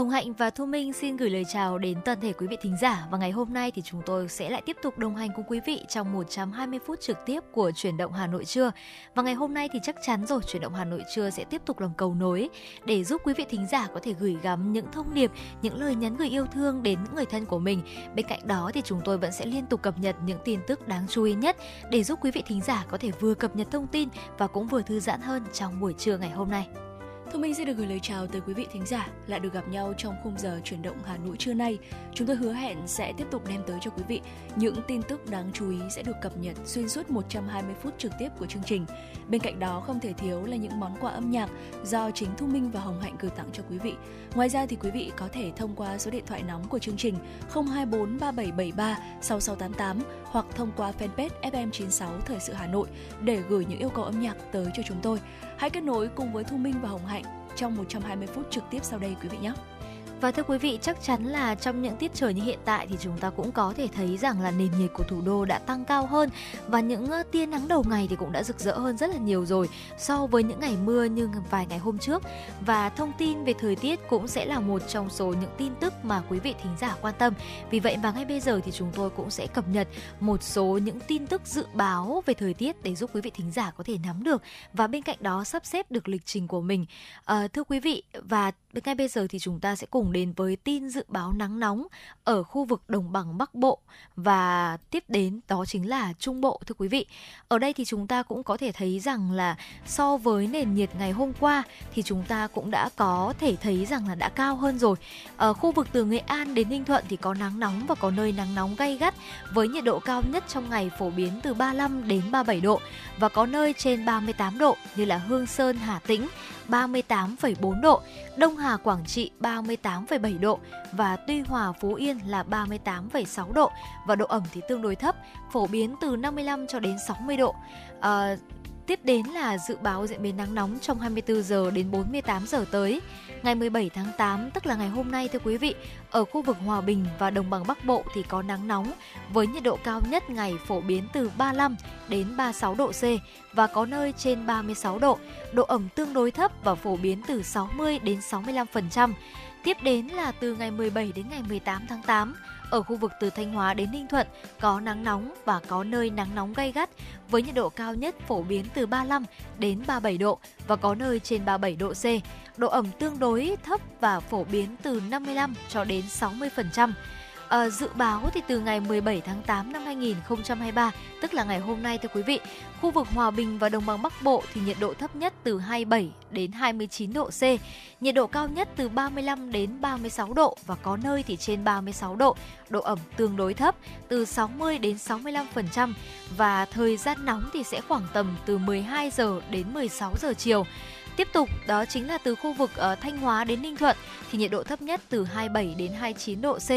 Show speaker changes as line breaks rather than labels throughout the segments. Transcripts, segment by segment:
Hồng Hạnh và Thu Minh xin gửi lời chào đến toàn thể quý vị thính giả và ngày hôm nay thì chúng tôi sẽ lại tiếp tục đồng hành cùng quý vị trong 120 phút trực tiếp của chuyển động Hà Nội trưa. Và ngày hôm nay thì chắc chắn rồi chuyển động Hà Nội trưa sẽ tiếp tục làm cầu nối để giúp quý vị thính giả có thể gửi gắm những thông điệp, những lời nhắn gửi yêu thương đến những người thân của mình. Bên cạnh đó thì chúng tôi vẫn sẽ liên tục cập nhật những tin tức đáng chú ý nhất để giúp quý vị thính giả có thể vừa cập nhật thông tin và cũng vừa thư giãn hơn trong buổi trưa ngày hôm nay.
Thu Minh xin được gửi lời chào tới quý vị thính giả lại được gặp nhau trong khung giờ chuyển động Hà Nội trưa nay. Chúng tôi hứa hẹn sẽ tiếp tục đem tới cho quý vị những tin tức đáng chú ý sẽ được cập nhật xuyên suốt 120 phút trực tiếp của chương trình. Bên cạnh đó, không thể thiếu là những món quà âm nhạc do chính Thu Minh và Hồng Hạnh gửi tặng cho quý vị. Ngoài ra thì quý vị có thể thông qua số điện thoại nóng của chương trình 024 3773 6688 hoặc thông qua fanpage FM96 Thời sự Hà Nội để gửi những yêu cầu âm nhạc tới cho chúng tôi. Hãy kết nối cùng với Thu Minh và Hồng Hạnh trong 120 phút trực tiếp sau đây quý vị nhé.
Và thưa quý vị, chắc chắn là trong những tiết trời như hiện tại thì chúng ta cũng có thể thấy rằng là nền nhiệt của thủ đô đã tăng cao hơn và những tia nắng đầu ngày thì cũng đã rực rỡ hơn rất là nhiều rồi so với những ngày mưa như vài ngày hôm trước. Và thông tin về thời tiết cũng sẽ là một trong số những tin tức mà quý vị thính giả quan tâm. Vì vậy mà ngay bây giờ thì chúng tôi cũng sẽ cập nhật một số những tin tức dự báo về thời tiết để giúp quý vị thính giả có thể nắm được và bên cạnh đó sắp xếp được lịch trình của mình. À, thưa quý vị và ngay bây giờ thì chúng ta sẽ cùng đến với tin dự báo nắng nóng ở khu vực đồng bằng Bắc Bộ và tiếp đến đó chính là Trung Bộ thưa quý vị. Ở đây thì chúng ta cũng có thể thấy rằng là so với nền nhiệt ngày hôm qua thì chúng ta cũng đã có thể thấy rằng là đã cao hơn rồi. Ở khu vực từ Nghệ An đến Ninh Thuận thì có nắng nóng và có nơi nắng nóng gay gắt với nhiệt độ cao nhất trong ngày phổ biến từ 35 đến 37 độ và có nơi trên 38 độ như là Hương Sơn, Hà Tĩnh 38,4 độ, Đông Hà Quảng Trị 38,7 độ và Tuy Hòa Phú Yên là 38,6 độ và độ ẩm thì tương đối thấp, phổ biến từ 55 cho đến 60 độ. À, Tiếp đến là dự báo diễn biến nắng nóng trong 24 giờ đến 48 giờ tới. Ngày 17 tháng 8, tức là ngày hôm nay thưa quý vị, ở khu vực Hòa Bình và Đồng bằng Bắc Bộ thì có nắng nóng với nhiệt độ cao nhất ngày phổ biến từ 35 đến 36 độ C và có nơi trên 36 độ. Độ ẩm tương đối thấp và phổ biến từ 60 đến 65%. Tiếp đến là từ ngày 17 đến ngày 18 tháng 8, ở khu vực từ Thanh Hóa đến Ninh Thuận, có nắng nóng và có nơi nắng nóng gay gắt, với nhiệt độ cao nhất phổ biến từ 35 đến 37 độ và có nơi trên 37 độ C. Độ ẩm tương đối thấp và phổ biến từ 55 cho đến 60%. À, dự báo thì từ ngày 17 tháng 8 năm 2023, tức là ngày hôm nay thưa quý vị, khu vực Hòa Bình và Đồng bằng Bắc Bộ thì nhiệt độ thấp nhất từ 27 đến 29 độ C, nhiệt độ cao nhất từ 35 đến 36 độ và có nơi thì trên 36 độ, độ ẩm tương đối thấp từ 60 đến 65% và thời gian nóng thì sẽ khoảng tầm từ 12 giờ đến 16 giờ chiều. Tiếp tục đó chính là từ khu vực ở Thanh Hóa đến Ninh Thuận thì nhiệt độ thấp nhất từ 27 đến 29 độ C,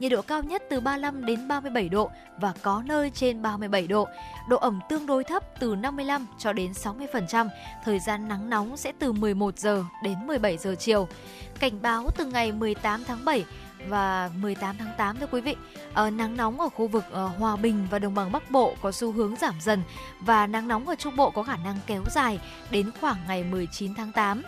nhiệt độ cao nhất từ 35 đến 37 độ và có nơi trên 37 độ. Độ ẩm tương đối thấp từ 55 cho đến 60%, thời gian nắng nóng sẽ từ 11 giờ đến 17 giờ chiều. Cảnh báo từ ngày 18 tháng 7 và 18 tháng 8 thưa quý vị. À, nắng nóng ở khu vực à, Hòa Bình và Đồng bằng Bắc Bộ có xu hướng giảm dần và nắng nóng ở Trung Bộ có khả năng kéo dài đến khoảng ngày 19 tháng 8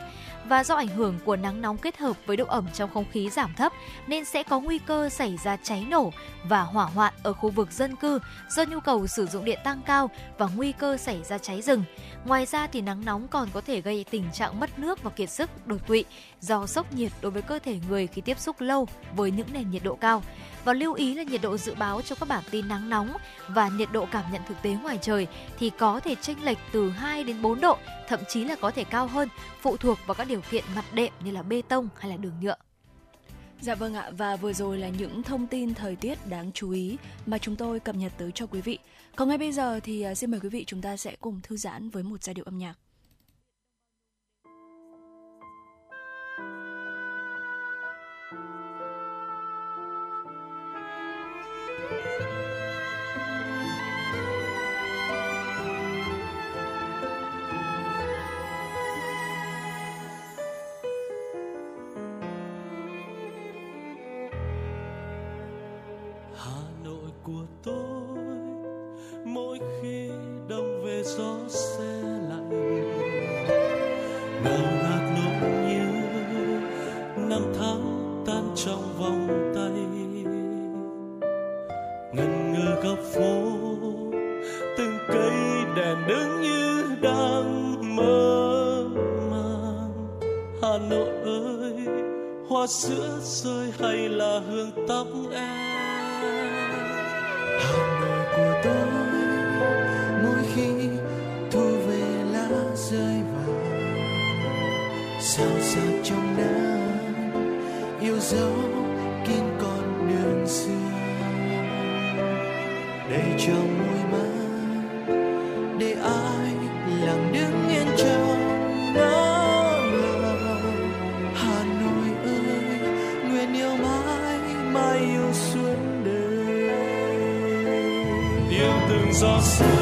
và do ảnh hưởng của nắng nóng kết hợp với độ ẩm trong không khí giảm thấp nên sẽ có nguy cơ xảy ra cháy nổ và hỏa hoạn ở khu vực dân cư do nhu cầu sử dụng điện tăng cao và nguy cơ xảy ra cháy rừng. Ngoài ra thì nắng nóng còn có thể gây tình trạng mất nước và kiệt sức, đột quỵ do sốc nhiệt đối với cơ thể người khi tiếp xúc lâu với những nền nhiệt độ cao. Và lưu ý là nhiệt độ dự báo trong các bản tin nắng nóng và nhiệt độ cảm nhận thực tế ngoài trời thì có thể chênh lệch từ 2 đến 4 độ, thậm chí là có thể cao hơn, phụ thuộc vào các điều kiện mặt đệm như là bê tông hay là đường nhựa.
Dạ vâng ạ, và vừa rồi là những thông tin thời tiết đáng chú ý mà chúng tôi cập nhật tới cho quý vị. Còn ngay bây giờ thì à, xin mời quý vị chúng ta sẽ cùng thư giãn với một giai điệu âm nhạc.
hoa sữa rơi hay là hương tóc em?
Hà nội của tôi, mỗi khi thu về lá rơi vàng sao
sao trong nắng yêu dấu kín con đường xưa?
Đây trong
môi mắt để ai lặng đứng
Jesus.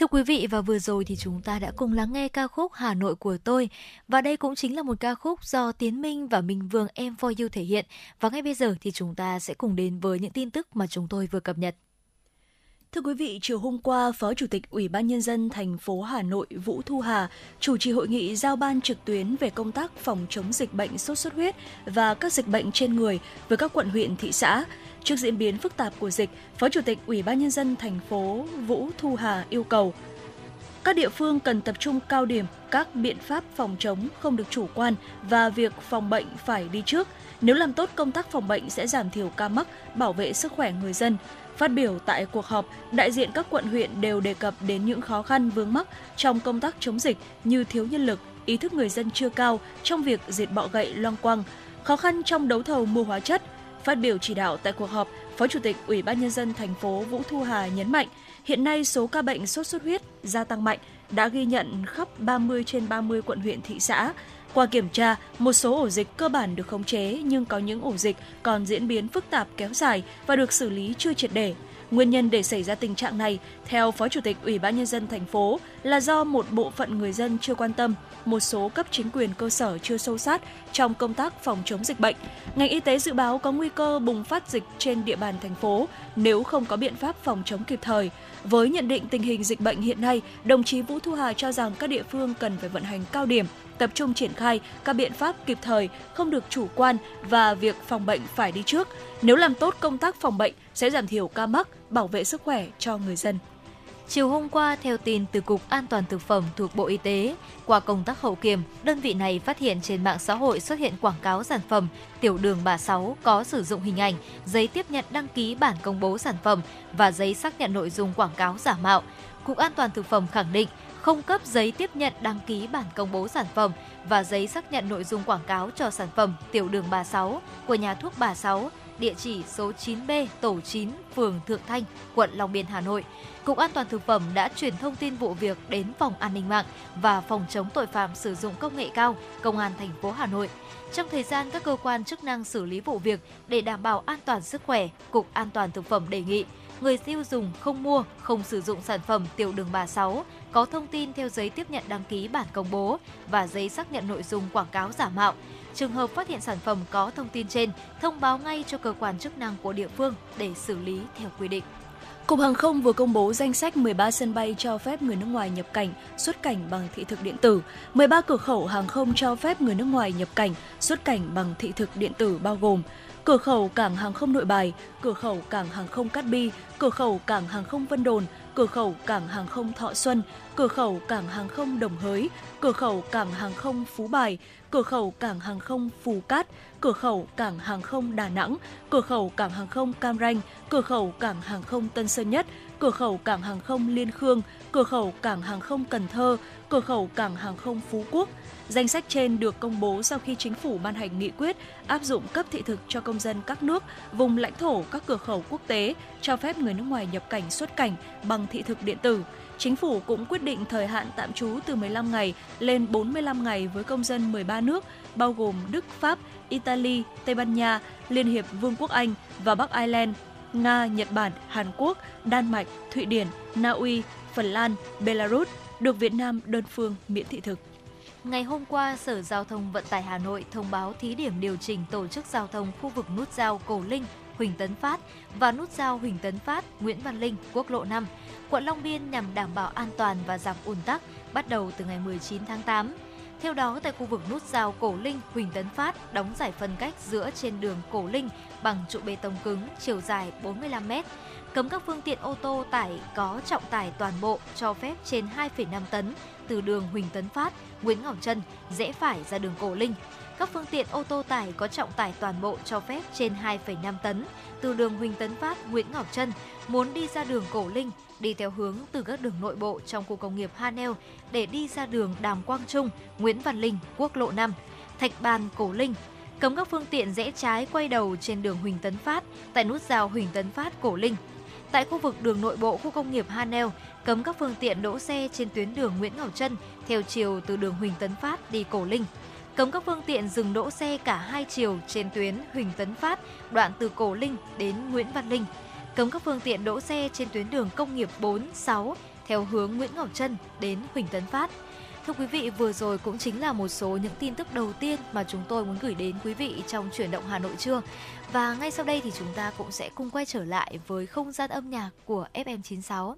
Thưa quý vị và vừa rồi thì chúng ta đã cùng lắng nghe ca khúc Hà Nội của tôi và đây cũng chính là một ca khúc do Tiến Minh và Minh Vương Em For You thể hiện và ngay bây giờ thì chúng ta sẽ cùng đến với những tin tức mà chúng tôi vừa cập nhật.
Thưa quý vị, chiều hôm qua, Phó Chủ tịch Ủy ban Nhân dân thành phố Hà Nội Vũ Thu Hà chủ trì hội nghị giao ban trực tuyến về công tác phòng chống dịch bệnh sốt xuất huyết và các dịch bệnh trên người với các quận huyện thị xã. Trước diễn biến phức tạp của dịch, Phó Chủ tịch Ủy ban Nhân dân thành phố Vũ Thu Hà yêu cầu các địa phương cần tập trung cao điểm các biện pháp phòng chống không được chủ quan và việc phòng bệnh phải đi trước. Nếu làm tốt công tác phòng bệnh sẽ giảm thiểu ca mắc, bảo vệ sức khỏe người dân. Phát biểu tại cuộc họp, đại diện các quận huyện đều đề cập đến những khó khăn vướng mắc trong công tác chống dịch như thiếu nhân lực, ý thức người dân chưa cao trong việc diệt bọ gậy loang quang, khó khăn trong đấu thầu mua hóa chất. Phát biểu chỉ đạo tại cuộc họp, Phó Chủ tịch Ủy ban nhân dân thành phố Vũ Thu Hà nhấn mạnh, hiện nay số ca bệnh sốt xuất huyết gia tăng mạnh, đã ghi nhận khắp 30 trên 30 quận huyện thị xã, qua kiểm tra, một số ổ dịch cơ bản được khống chế nhưng có những ổ dịch còn diễn biến phức tạp kéo dài và được xử lý chưa triệt để. Nguyên nhân để xảy ra tình trạng này, theo Phó Chủ tịch Ủy ban nhân dân thành phố là do một bộ phận người dân chưa quan tâm, một số cấp chính quyền cơ sở chưa sâu sát trong công tác phòng chống dịch bệnh. Ngành y tế dự báo có nguy cơ bùng phát dịch trên địa bàn thành phố nếu không có biện pháp phòng chống kịp thời. Với nhận định tình hình dịch bệnh hiện nay, đồng chí Vũ Thu Hà cho rằng các địa phương cần phải vận hành cao điểm, tập trung triển khai các biện pháp kịp thời, không được chủ quan và việc phòng bệnh phải đi trước. Nếu làm tốt công tác phòng bệnh sẽ giảm thiểu ca mắc, bảo vệ sức khỏe cho người dân.
Chiều hôm qua, theo tin từ Cục An toàn Thực phẩm thuộc Bộ Y tế, qua công tác hậu kiểm, đơn vị này phát hiện trên mạng xã hội xuất hiện quảng cáo sản phẩm tiểu đường bà Sáu có sử dụng hình ảnh, giấy tiếp nhận đăng ký bản công bố sản phẩm và giấy xác nhận nội dung quảng cáo giả mạo. Cục An toàn Thực phẩm khẳng định không cấp giấy tiếp nhận đăng ký bản công bố sản phẩm và giấy xác nhận nội dung quảng cáo cho sản phẩm tiểu đường bà Sáu của nhà thuốc bà Sáu địa chỉ số 9B, tổ 9, phường Thượng Thanh, quận Long Biên, Hà Nội. Cục An toàn Thực phẩm đã chuyển thông tin vụ việc đến Phòng An ninh mạng và Phòng chống tội phạm sử dụng công nghệ cao, Công an thành phố Hà Nội. Trong thời gian các cơ quan chức năng xử lý vụ việc để đảm bảo an toàn sức khỏe, Cục An toàn Thực phẩm đề nghị người tiêu dùng không mua, không sử dụng sản phẩm tiểu đường bà 6 có thông tin theo giấy tiếp nhận đăng ký bản công bố và giấy xác nhận nội dung quảng cáo giả mạo. Trường hợp phát hiện sản phẩm có thông tin trên, thông báo ngay cho cơ quan chức năng của địa phương để xử lý theo quy định.
Cục Hàng không vừa công bố danh sách 13 sân bay cho phép người nước ngoài nhập cảnh, xuất cảnh bằng thị thực điện tử. 13 cửa khẩu hàng không cho phép người nước ngoài nhập cảnh, xuất cảnh bằng thị thực điện tử bao gồm cửa khẩu cảng hàng không Nội Bài, cửa khẩu cảng hàng không Cát Bi, cửa khẩu cảng hàng không Vân Đồn, cửa khẩu cảng hàng không Thọ Xuân, cửa khẩu cảng hàng không Đồng Hới, cửa khẩu cảng hàng không Phú Bài, cửa khẩu cảng hàng không Phù Cát, cửa khẩu cảng hàng không Đà Nẵng, cửa khẩu cảng hàng không Cam Ranh, cửa khẩu cảng hàng không Tân Sơn Nhất, cửa khẩu cảng hàng không Liên Khương, cửa khẩu cảng hàng không Cần Thơ, cửa khẩu cảng hàng không Phú Quốc. Danh sách trên được công bố sau khi chính phủ ban hành nghị quyết áp dụng cấp thị thực cho công dân các nước, vùng lãnh thổ các cửa khẩu quốc tế, cho phép người nước ngoài nhập cảnh xuất cảnh bằng thị thực điện tử. Chính phủ cũng quyết định thời hạn tạm trú từ 15 ngày lên 45 ngày với công dân 13 nước, bao gồm Đức, Pháp, Italy, Tây Ban Nha, Liên hiệp Vương quốc Anh và Bắc Ireland, Nga, Nhật Bản, Hàn Quốc, Đan Mạch, Thụy Điển, Na Uy, Phần Lan, Belarus được Việt Nam đơn phương miễn thị thực.
Ngày hôm qua, Sở Giao thông Vận tải Hà Nội thông báo thí điểm điều chỉnh tổ chức giao thông khu vực nút giao Cổ Linh, Huỳnh Tấn Phát và nút giao Huỳnh Tấn Phát, Nguyễn Văn Linh, quốc lộ 5, quận Long Biên nhằm đảm bảo an toàn và giảm ùn tắc bắt đầu từ ngày 19 tháng 8. Theo đó, tại khu vực nút giao Cổ Linh, Huỳnh Tấn Phát đóng giải phân cách giữa trên đường Cổ Linh bằng trụ bê tông cứng chiều dài 45 m, cấm các phương tiện ô tô tải có trọng tải toàn bộ cho phép trên 2,5 tấn từ đường Huỳnh Tấn Phát, Nguyễn Ngọc Trân rẽ phải ra đường Cổ Linh. Các phương tiện ô tô tải có trọng tải toàn bộ cho phép trên 2,5 tấn từ đường Huỳnh Tấn Phát, Nguyễn Ngọc Trân muốn đi ra đường Cổ Linh đi theo hướng từ các đường nội bộ trong khu công nghiệp Hanel để đi ra đường Đàm Quang Trung, Nguyễn Văn Linh, quốc lộ 5, Thạch Bàn, Cổ Linh, cấm các phương tiện rẽ trái quay đầu trên đường Huỳnh Tấn Phát tại nút giao Huỳnh Tấn Phát, Cổ Linh. Tại khu vực đường nội bộ khu công nghiệp Hanel, cấm các phương tiện đỗ xe trên tuyến đường Nguyễn Ngọc Trân theo chiều từ đường Huỳnh Tấn Phát đi Cổ Linh. Cấm các phương tiện dừng đỗ xe cả hai chiều trên tuyến Huỳnh Tấn Phát, đoạn từ Cổ Linh đến Nguyễn Văn Linh. Cấm các phương tiện đỗ xe trên tuyến đường công nghiệp 4, 6 theo hướng Nguyễn Ngọc Trân đến Huỳnh Tấn Phát. Thưa quý vị, vừa rồi cũng chính là một số những tin tức đầu tiên mà chúng tôi muốn gửi đến quý vị trong chuyển động Hà Nội trưa. Và ngay sau đây thì chúng ta cũng sẽ cùng quay trở lại với không gian âm nhạc của FM96.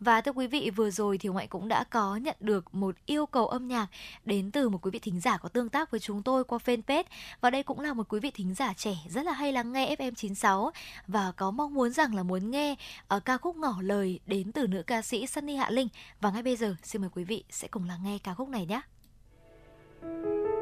Và thưa quý vị, vừa rồi thì Ngoại cũng đã có nhận được một yêu cầu âm nhạc đến từ một quý vị thính giả có tương tác với chúng tôi qua fanpage. Và đây cũng là một quý vị thính giả trẻ rất là hay lắng nghe FM96 và có mong muốn rằng là muốn nghe ở ca khúc ngỏ lời đến từ nữ ca sĩ Sunny Hạ Linh. Và ngay bây giờ xin mời quý vị sẽ cùng lắng nghe ca khúc này nhé.
Podcast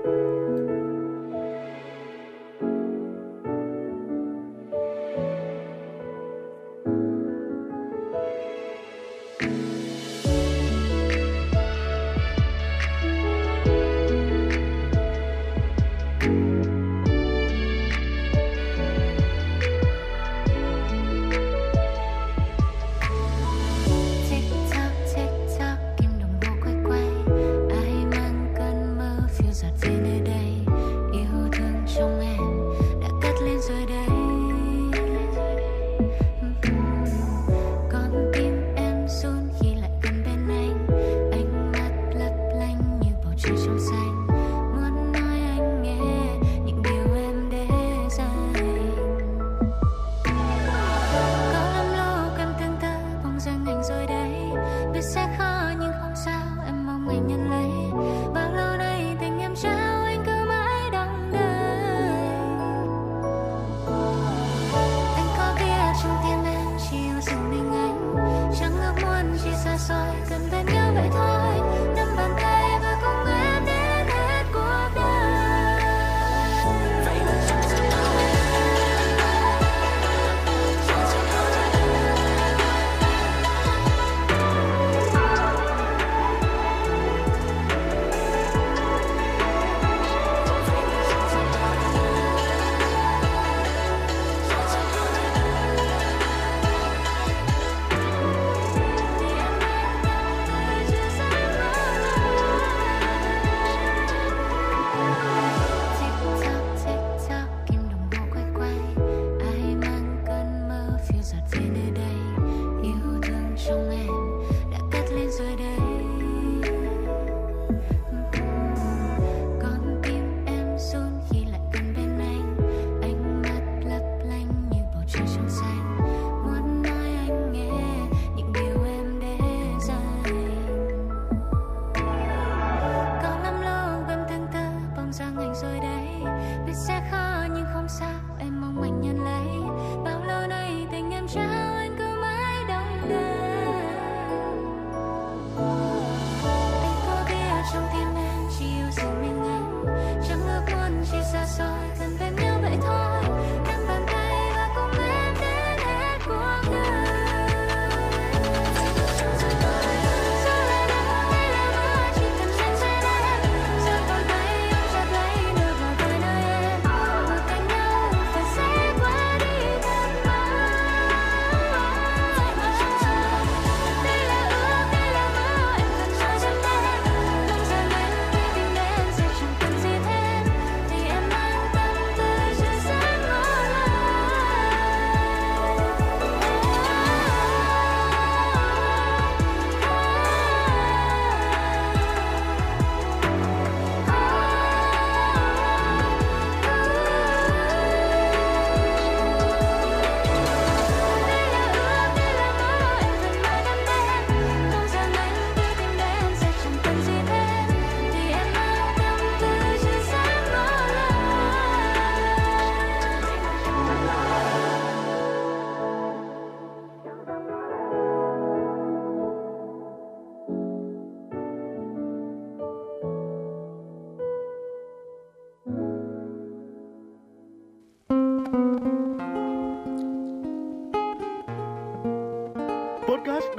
be second.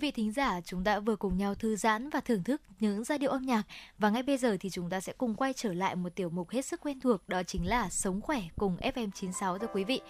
Vị thính giả, chúng ta vừa cùng nhau thư giãn và thưởng thức những giai điệu âm nhạc và ngay bây giờ thì chúng ta sẽ cùng quay trở lại một tiểu mục hết sức quen thuộc đó chính là Sống khỏe cùng FM96 thưa quý vị.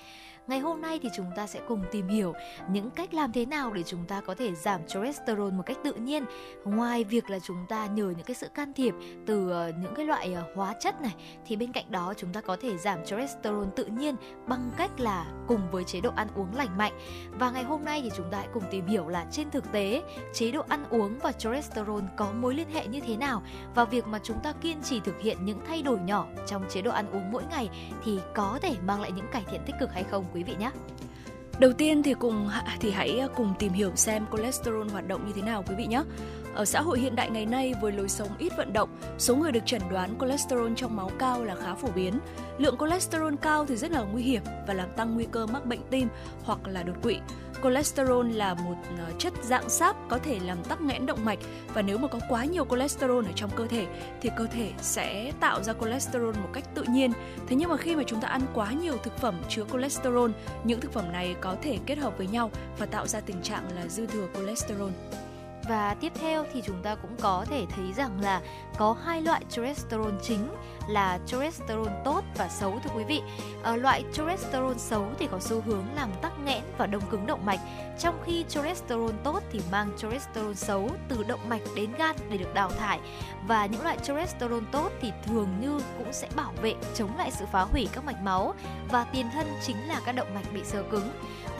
Ngày hôm nay thì chúng ta sẽ cùng tìm hiểu những cách làm thế nào để chúng ta có thể giảm cholesterol một cách tự nhiên. Ngoài việc là chúng ta nhờ những cái sự can thiệp từ ờ, những cái loại ờ, hóa chất này, thì bên cạnh đó chúng ta có thể giảm cholesterol tự nhiên bằng cách là cùng với chế độ ăn uống lành mạnh. Và ngày hôm nay thì chúng ta hãy cùng tìm hiểu là trên thực tế, chế độ ăn uống và cholesterol có mối liên hệ như thế nào và việc mà chúng ta kiên trì thực hiện những thay đổi nhỏ trong chế độ ăn uống mỗi ngày thì có thể mang lại những cải thiện tích cực hay không, quý quý vị nhé.
Đầu tiên thì cùng thì hãy ờ, cùng tìm hiểu xem cholesterol hoạt động như thế nào quý vị nhé. Ở xã hội hiện đại ngày nay với lối sống ít vận động, số người được chẩn đoán cholesterol trong máu cao là khá phổ biến. Lượng cholesterol cao thì rất là nguy hiểm và làm tăng nguy cơ mắc bệnh tim hoặc là đột quỵ. Cholesterol là một ờ, chất dạng sáp có thể làm tắc nghẽn động mạch và nếu mà có quá nhiều cholesterol ở trong cơ thể thì cơ thể sẽ tạo ra cholesterol một cách tự nhiên. Thế nhưng mà khi mà chúng ta ăn quá nhiều thực phẩm chứa cholesterol, những thực phẩm này có thể kết hợp với nhau và tạo ra tình trạng là dư thừa cholesterol.
Và tiếp theo thì chúng ta cũng có thể thấy rằng là có hai loại cholesterol chính là cholesterol tốt và xấu thưa quý vị. Ở loại cholesterol xấu thì có xu hướng làm tắc nghẽn và đông cứng động mạch, trong khi cholesterol tốt thì mang cholesterol xấu từ động mạch đến gan để được đào thải. Và những loại cholesterol tốt thì thường như cũng sẽ bảo vệ chống lại sự phá hủy các mạch máu và tiền thân chính là các động mạch bị sơ cứng.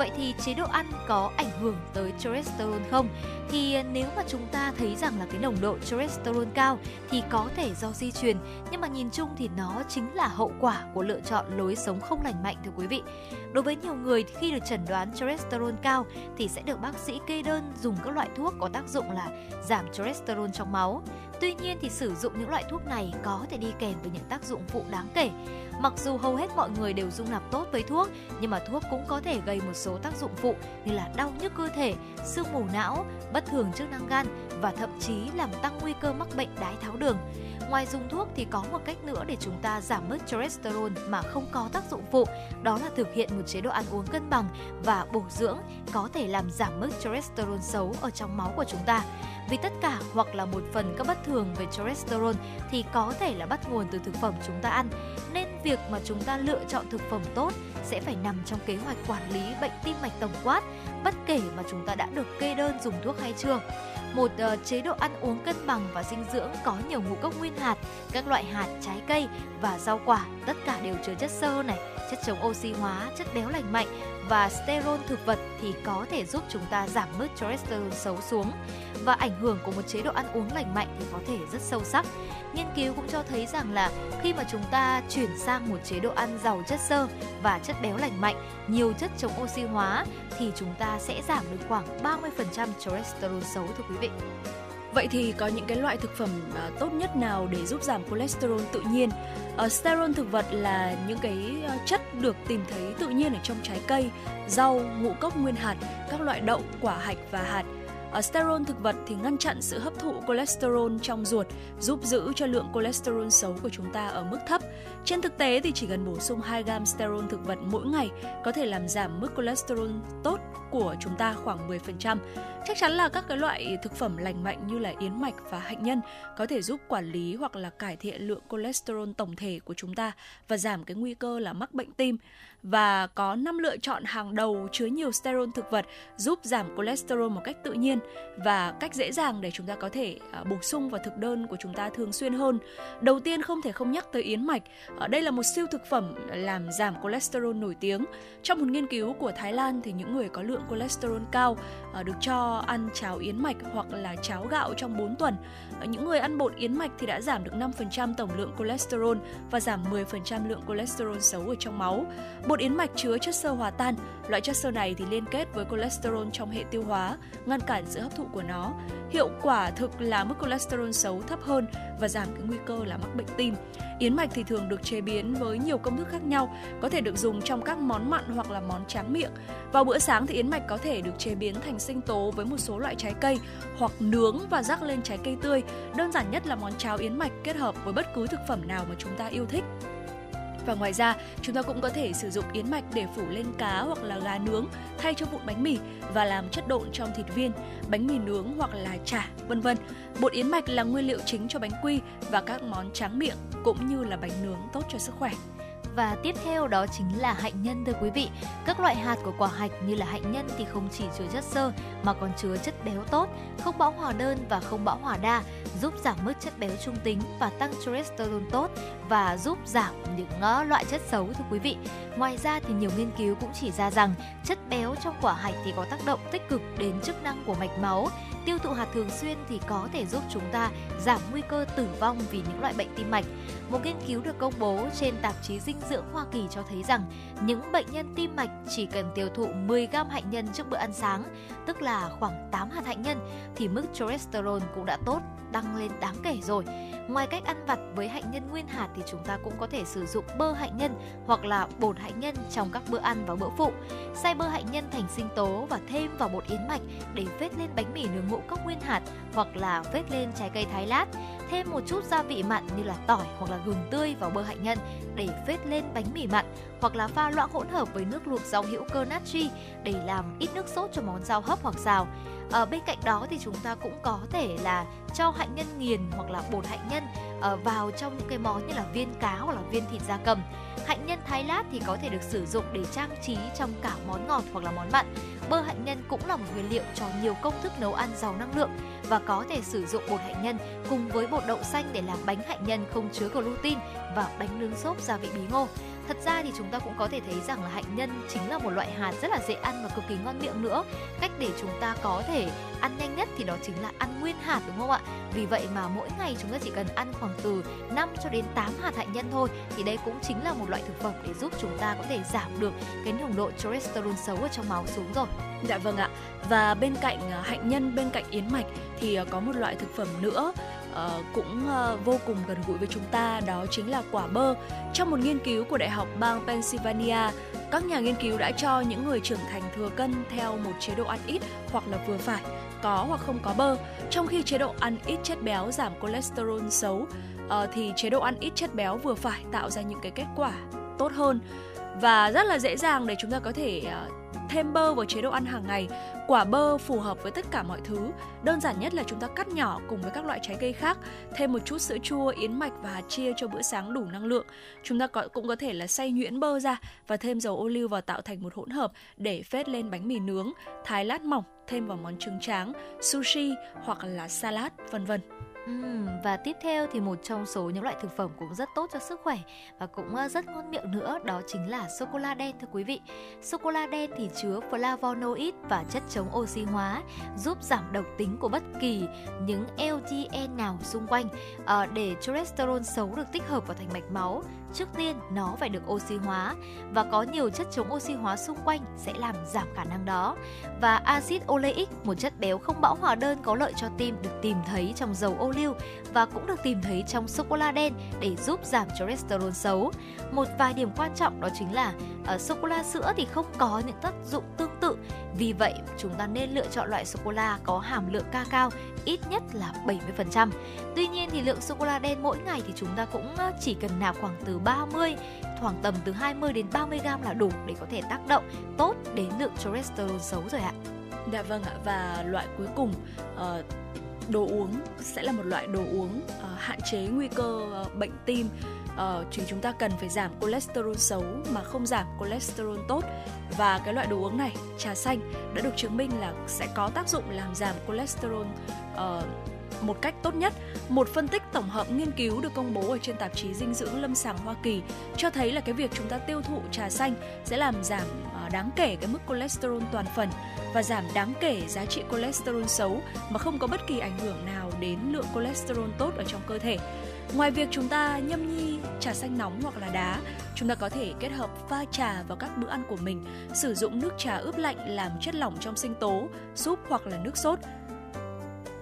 Vậy thì chế độ ăn có ảnh hưởng tới cholesterol không? Thì ờ, nếu mà chúng ta thấy rằng là cái nồng độ cholesterol cao thì có thể do di truyền, nhưng mà nhìn chung thì nó chính là hậu quả của lựa chọn lối sống không lành mạnh thưa quý vị. Đối với nhiều người khi được chẩn đoán cholesterol cao thì sẽ được bác sĩ kê đơn dùng các loại thuốc có tác dụng là giảm cholesterol trong máu. Tuy nhiên thì sử dụng những loại thuốc này có thể đi kèm với những tác dụng phụ đáng kể. Mặc dù hầu hết mọi người đều dung nạp tốt với thuốc, nhưng mà thuốc cũng có thể gây một số tác dụng phụ như là đau nhức cơ thể, sương mù não, bất thường chức năng gan và thậm chí làm tăng nguy cơ mắc bệnh đái tháo đường. Ngoài dùng thuốc thì có một cách nữa để chúng ta giảm mức cholesterol mà không có tác dụng phụ, đó là thực hiện một chế độ ăn uống cân bằng và bổ dưỡng có thể làm giảm mức cholesterol xấu ở trong máu của chúng ta. Vì tất cả hoặc là một phần các bất thường về cholesterol thì có thể là bắt nguồn từ thực phẩm chúng ta ăn, nên việc mà chúng ta lựa chọn thực phẩm tốt sẽ phải nằm trong kế hoạch quản lý bệnh tim mạch tổng quát, bất kể mà chúng ta đã được kê đơn dùng thuốc hay chưa một uh, chế độ ăn uống cân bằng và dinh dưỡng có nhiều ngũ cốc nguyên hạt, các loại hạt, trái cây và rau quả, tất cả đều chứa chất xơ này, chất chống oxy hóa, chất béo lành mạnh và sterol thực vật thì có thể giúp chúng ta giảm mức cholesterol xấu xuống và ảnh hưởng của một chế độ ăn uống lành mạnh thì có thể rất sâu sắc. Nghiên cứu cũng cho thấy rằng là khi mà chúng ta chuyển sang một chế độ ăn giàu chất xơ và chất béo lành mạnh, nhiều chất chống oxy hóa thì chúng ta sẽ giảm được khoảng 30% cholesterol xấu thưa quý vị.
Vậy thì có những cái loại thực phẩm uh, tốt nhất nào để giúp giảm cholesterol tự nhiên? Ờ, uh, sterol thực vật là những cái uh, chất được tìm thấy tự nhiên ở trong trái cây, rau, ngũ cốc nguyên hạt, các loại đậu, quả hạch và hạt. Sterol thực vật thì ngăn chặn sự hấp thụ cholesterol trong ruột, giúp giữ cho lượng cholesterol xấu của chúng ta ở mức thấp. Trên thực tế thì chỉ cần bổ sung 2 gram sterol thực vật mỗi ngày có thể làm giảm mức cholesterol tốt của chúng ta khoảng 10%. Chắc chắn là các cái loại thực phẩm lành mạnh như là yến mạch và hạnh nhân có thể giúp quản lý hoặc là cải thiện lượng cholesterol tổng thể của chúng ta và giảm cái nguy cơ là mắc bệnh tim. Và có 5 lựa chọn hàng đầu chứa nhiều sterol thực vật giúp giảm cholesterol một cách tự nhiên và cách dễ dàng để chúng ta có thể uh, bổ sung vào thực đơn của chúng ta thường xuyên hơn. Đầu tiên không thể không nhắc tới yến mạch. Đây là một siêu thực phẩm làm giảm cholesterol nổi tiếng. Trong một nghiên cứu của Thái Lan thì những người có lượng cholesterol cao uh, được cho ăn cháo yến mạch hoặc là cháo gạo trong 4 tuần. Uh, những người ăn bột yến mạch thì đã giảm được 5% tổng lượng cholesterol và giảm 10% lượng cholesterol xấu ở trong máu. Bột yến mạch chứa chất xơ hòa tan. Loại chất xơ này thì liên kết với cholesterol trong hệ tiêu hóa, ngăn cản sự hấp thụ của nó. Hiệu quả thực là mức cholesterol xấu thấp hơn và giảm cái nguy cơ là mắc bệnh tim. Yến mạch thì thường được chế biến với nhiều công thức khác nhau, có thể được dùng trong các món mặn hoặc là món tráng miệng. Vào bữa sáng thì yến mạch có thể được chế biến thành sinh tố với một số loại trái cây hoặc nướng và rắc lên trái cây tươi. Đơn giản nhất là món cháo yến mạch kết hợp với bất cứ thực phẩm nào mà chúng ta yêu thích. Và ngoài ra, chúng ta cũng có thể sử dụng yến mạch để phủ lên cá hoặc là gà nướng thay cho vụn bánh mì và làm chất độn trong thịt viên, bánh mì nướng hoặc là chả, vân vân. Bột yến mạch là nguyên liệu chính cho bánh quy và các món tráng miệng cũng như là bánh nướng tốt cho sức khỏe.
Và tiếp theo đó chính là hạnh nhân thưa quý vị. Các loại hạt của quả hạch như là hạnh nhân thì không chỉ chứa chất xơ mà còn chứa chất béo tốt, không bão hòa đơn và không bão hòa đa, giúp giảm mức chất béo trung tính và tăng cholesterol tốt và giúp giảm những ờ, loại chất xấu thưa quý vị. Ngoài ra thì nhiều nghiên cứu cũng chỉ ra rằng chất béo trong quả hạch thì có tác động tích cực đến chức năng của mạch máu. Tiêu thụ hạt thường xuyên thì có thể giúp chúng ta giảm nguy cơ tử vong vì những loại bệnh tim mạch. Một nghiên cứu được công bố trên tạp chí dinh dưỡng Hoa Kỳ cho thấy rằng những bệnh nhân tim mạch chỉ cần tiêu thụ 10 gram hạnh nhân trước bữa ăn sáng, tức là khoảng 8 hạt hạnh nhân, thì mức cholesterol cũng đã tốt, tăng lên đáng kể rồi. Ngoài cách ăn vặt với hạnh nhân nguyên hạt thì chúng ta cũng có thể sử dụng bơ hạnh nhân hoặc là bột hạnh nhân trong các bữa ăn và bữa phụ. Xay bơ hạnh nhân thành sinh tố và thêm vào bột yến mạch để vết lên bánh mì nướng ngũ cốc nguyên hạt hoặc là vết lên trái cây thái lát. Thêm một chút gia vị mặn như là tỏi hoặc là gừng tươi vào bơ hạnh nhân để phết lên bánh mì mặn hoặc là pha loãng hỗn hợp với nước luộc rau hữu cơ natri để làm ít nước sốt cho món rau hấp hoặc xào. Ở bên cạnh đó thì chúng ta cũng có thể là cho hạnh nhân nghiền hoặc là bột hạnh nhân ờ, vào trong những cái món như là viên cá hoặc là viên thịt da cầm. Hạnh nhân thái lát thì có thể được sử dụng để trang trí trong cả món ngọt hoặc là món mặn. Bơ hạnh nhân cũng là một nguyên liệu cho nhiều công thức nấu ăn giàu năng lượng và có thể sử dụng bột hạnh nhân cùng với bột đậu xanh để làm bánh hạnh nhân không chứa gluten và bánh nướng xốp gia vị bí ngô. Thật ra thì chúng ta cũng có thể thấy rằng là hạnh nhân chính là một loại hạt rất là dễ ăn và cực kỳ ngon miệng nữa. Cách để chúng ta có thể ăn nhanh nhất thì đó chính là ăn nguyên hạt đúng không ạ? Vì vậy mà mỗi ngày chúng ta chỉ cần ăn khoảng từ 5 cho đến 8 hạt hạnh nhân thôi thì đây cũng chính là một loại thực phẩm để giúp chúng ta có thể giảm được cái nồng độ cholesterol xấu ở trong máu xuống rồi.
Dạ vâng ạ. Và bên cạnh à, hạnh nhân, bên cạnh yến mạch thì à, có một loại thực phẩm nữa uh, cũng uh, vô cùng gần gũi với chúng ta đó chính là quả bơ. Trong một nghiên cứu của Đại học bang Pennsylvania, các nhà nghiên cứu đã cho những người trưởng thành thừa cân theo một chế độ ăn ít hoặc là vừa phải, có hoặc không có bơ, trong khi chế độ ăn ít chất béo giảm cholesterol xấu uh, thì chế độ ăn ít chất béo vừa phải tạo ra những cái kết quả tốt hơn và rất là dễ dàng để chúng ta có thể uh, thêm bơ vào chế độ ăn hàng ngày. Quả bơ phù hợp với tất cả mọi thứ. Đơn giản nhất là chúng ta cắt nhỏ cùng với các loại trái cây khác, thêm một chút sữa chua, yến mạch và hạt chia cho bữa sáng đủ năng lượng. Chúng ta cũng có thể là xay nhuyễn bơ ra và thêm dầu ô liu vào tạo thành một hỗn hợp để phết lên bánh mì nướng, thái lát mỏng, thêm vào món trứng tráng, sushi hoặc là salad, vân vân.
Uhm, và tiếp theo thì một trong số những loại thực phẩm cũng rất tốt cho sức khỏe và cũng ờ, rất ngon miệng nữa đó chính là sô cô la đen thưa quý vị. Sô cô la đen thì chứa flavonoid và chất chống oxy hóa, giúp giảm độc tính của bất kỳ những LDL nào xung quanh à, để cholesterol xấu được tích hợp vào thành mạch máu trước tiên nó phải được oxy hóa và có nhiều chất chống oxy hóa xung quanh sẽ làm giảm khả năng đó. Và axit oleic, một chất béo không bão hòa đơn có lợi cho tim được tìm thấy trong dầu ô liu và cũng được tìm thấy trong sô cô la đen để giúp giảm cholesterol xấu. Một vài điểm quan trọng đó chính là ở sô cô la sữa thì không có những tác dụng tương tự. Vì vậy, chúng ta nên lựa chọn loại sô cô la có hàm lượng ca cao ít nhất là 70%. Tuy nhiên thì lượng sô cô la đen mỗi ngày thì chúng ta cũng ờ, chỉ cần nạp khoảng từ 30 khoảng tầm từ 20 đến 30 gram là đủ để có thể tác động tốt đến lượng cholesterol xấu rồi ạ.
Dạ vâng ạ và loại cuối cùng uh, đồ uống sẽ là một loại đồ uống uh, hạn chế nguy cơ uh, bệnh tim. Uh, thì chúng ta cần phải giảm cholesterol xấu mà không giảm cholesterol tốt. Và cái loại đồ uống này trà xanh đã được chứng minh là sẽ có tác dụng làm giảm cholesterol uh, một cách tốt nhất. Một phân tích tổng hợp nghiên cứu được công bố ở trên tạp chí dinh dưỡng lâm sàng Hoa Kỳ cho thấy là cái việc chúng ta tiêu thụ trà xanh sẽ làm giảm ờ, đáng kể cái mức cholesterol toàn phần và giảm đáng kể giá trị cholesterol xấu mà không có bất kỳ ảnh hưởng nào đến lượng cholesterol tốt ở trong cơ thể. Ngoài việc chúng ta nhâm nhi trà xanh nóng hoặc là đá, chúng ta có thể kết hợp pha trà vào các bữa ăn của mình, sử dụng nước trà ướp lạnh làm chất lỏng trong sinh tố, súp hoặc là nước sốt.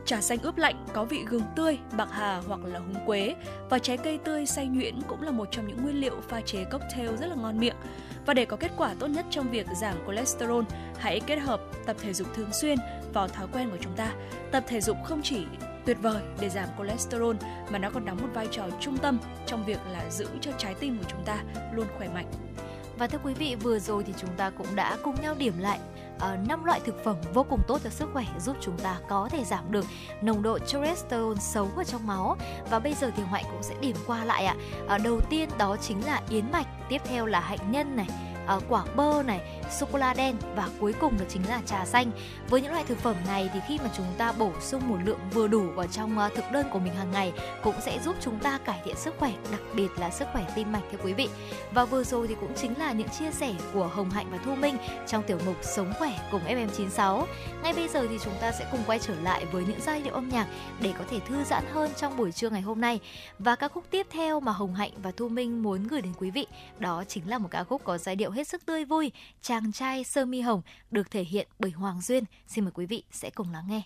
Trà xanh ướp lạnh có vị gừng tươi, bạc hà hoặc là húng quế và trái cây tươi xay nhuyễn cũng là một trong những nguyên liệu pha chế cocktail rất là ngon miệng. Và để có kết quả tốt nhất trong việc giảm cholesterol, hãy kết hợp tập thể dục thường xuyên vào thói quen của chúng ta. Tập thể dục không chỉ tuyệt vời để giảm cholesterol mà nó còn đóng một vai trò trung tâm trong việc là giữ cho trái tim của chúng ta luôn khỏe mạnh.
Và thưa quý vị, vừa rồi thì chúng ta cũng đã cùng nhau điểm lại Ờ, năm loại thực phẩm vô cùng tốt cho sức khỏe giúp chúng ta có thể giảm được nồng độ cholesterol xấu ở trong máu. Và bây giờ thì Hoại cũng sẽ điểm qua lại ạ. À. đầu tiên đó chính là yến mạch, tiếp theo là hạnh nhân này, uh, quả bơ này, sô cô la đen và cuối cùng đó chính là trà xanh. Với những loại thực phẩm này thì khi mà chúng ta bổ sung một lượng vừa đủ vào trong uh, thực đơn của mình hàng ngày cũng sẽ giúp chúng ta cải thiện sức khỏe, đặc biệt là sức khỏe tim mạch thưa quý vị. Và vừa rồi thì cũng chính là những chia sẻ của Hồng Hạnh và Thu Minh trong tiểu mục Sống khỏe cùng FM96. Ngay bây giờ thì chúng ta sẽ cùng quay trở lại với những giai điệu âm nhạc để có thể thư giãn hơn trong buổi trưa ngày hôm nay. Và ca khúc tiếp theo mà Hồng Hạnh và Thu Minh muốn gửi đến quý vị đó chính là một ca khúc có giai điệu hết sức tươi vui, chàng trai sơ mi hồng được thể hiện bởi Hoàng Duyên. Xin mời quý vị sẽ cùng lắng nghe.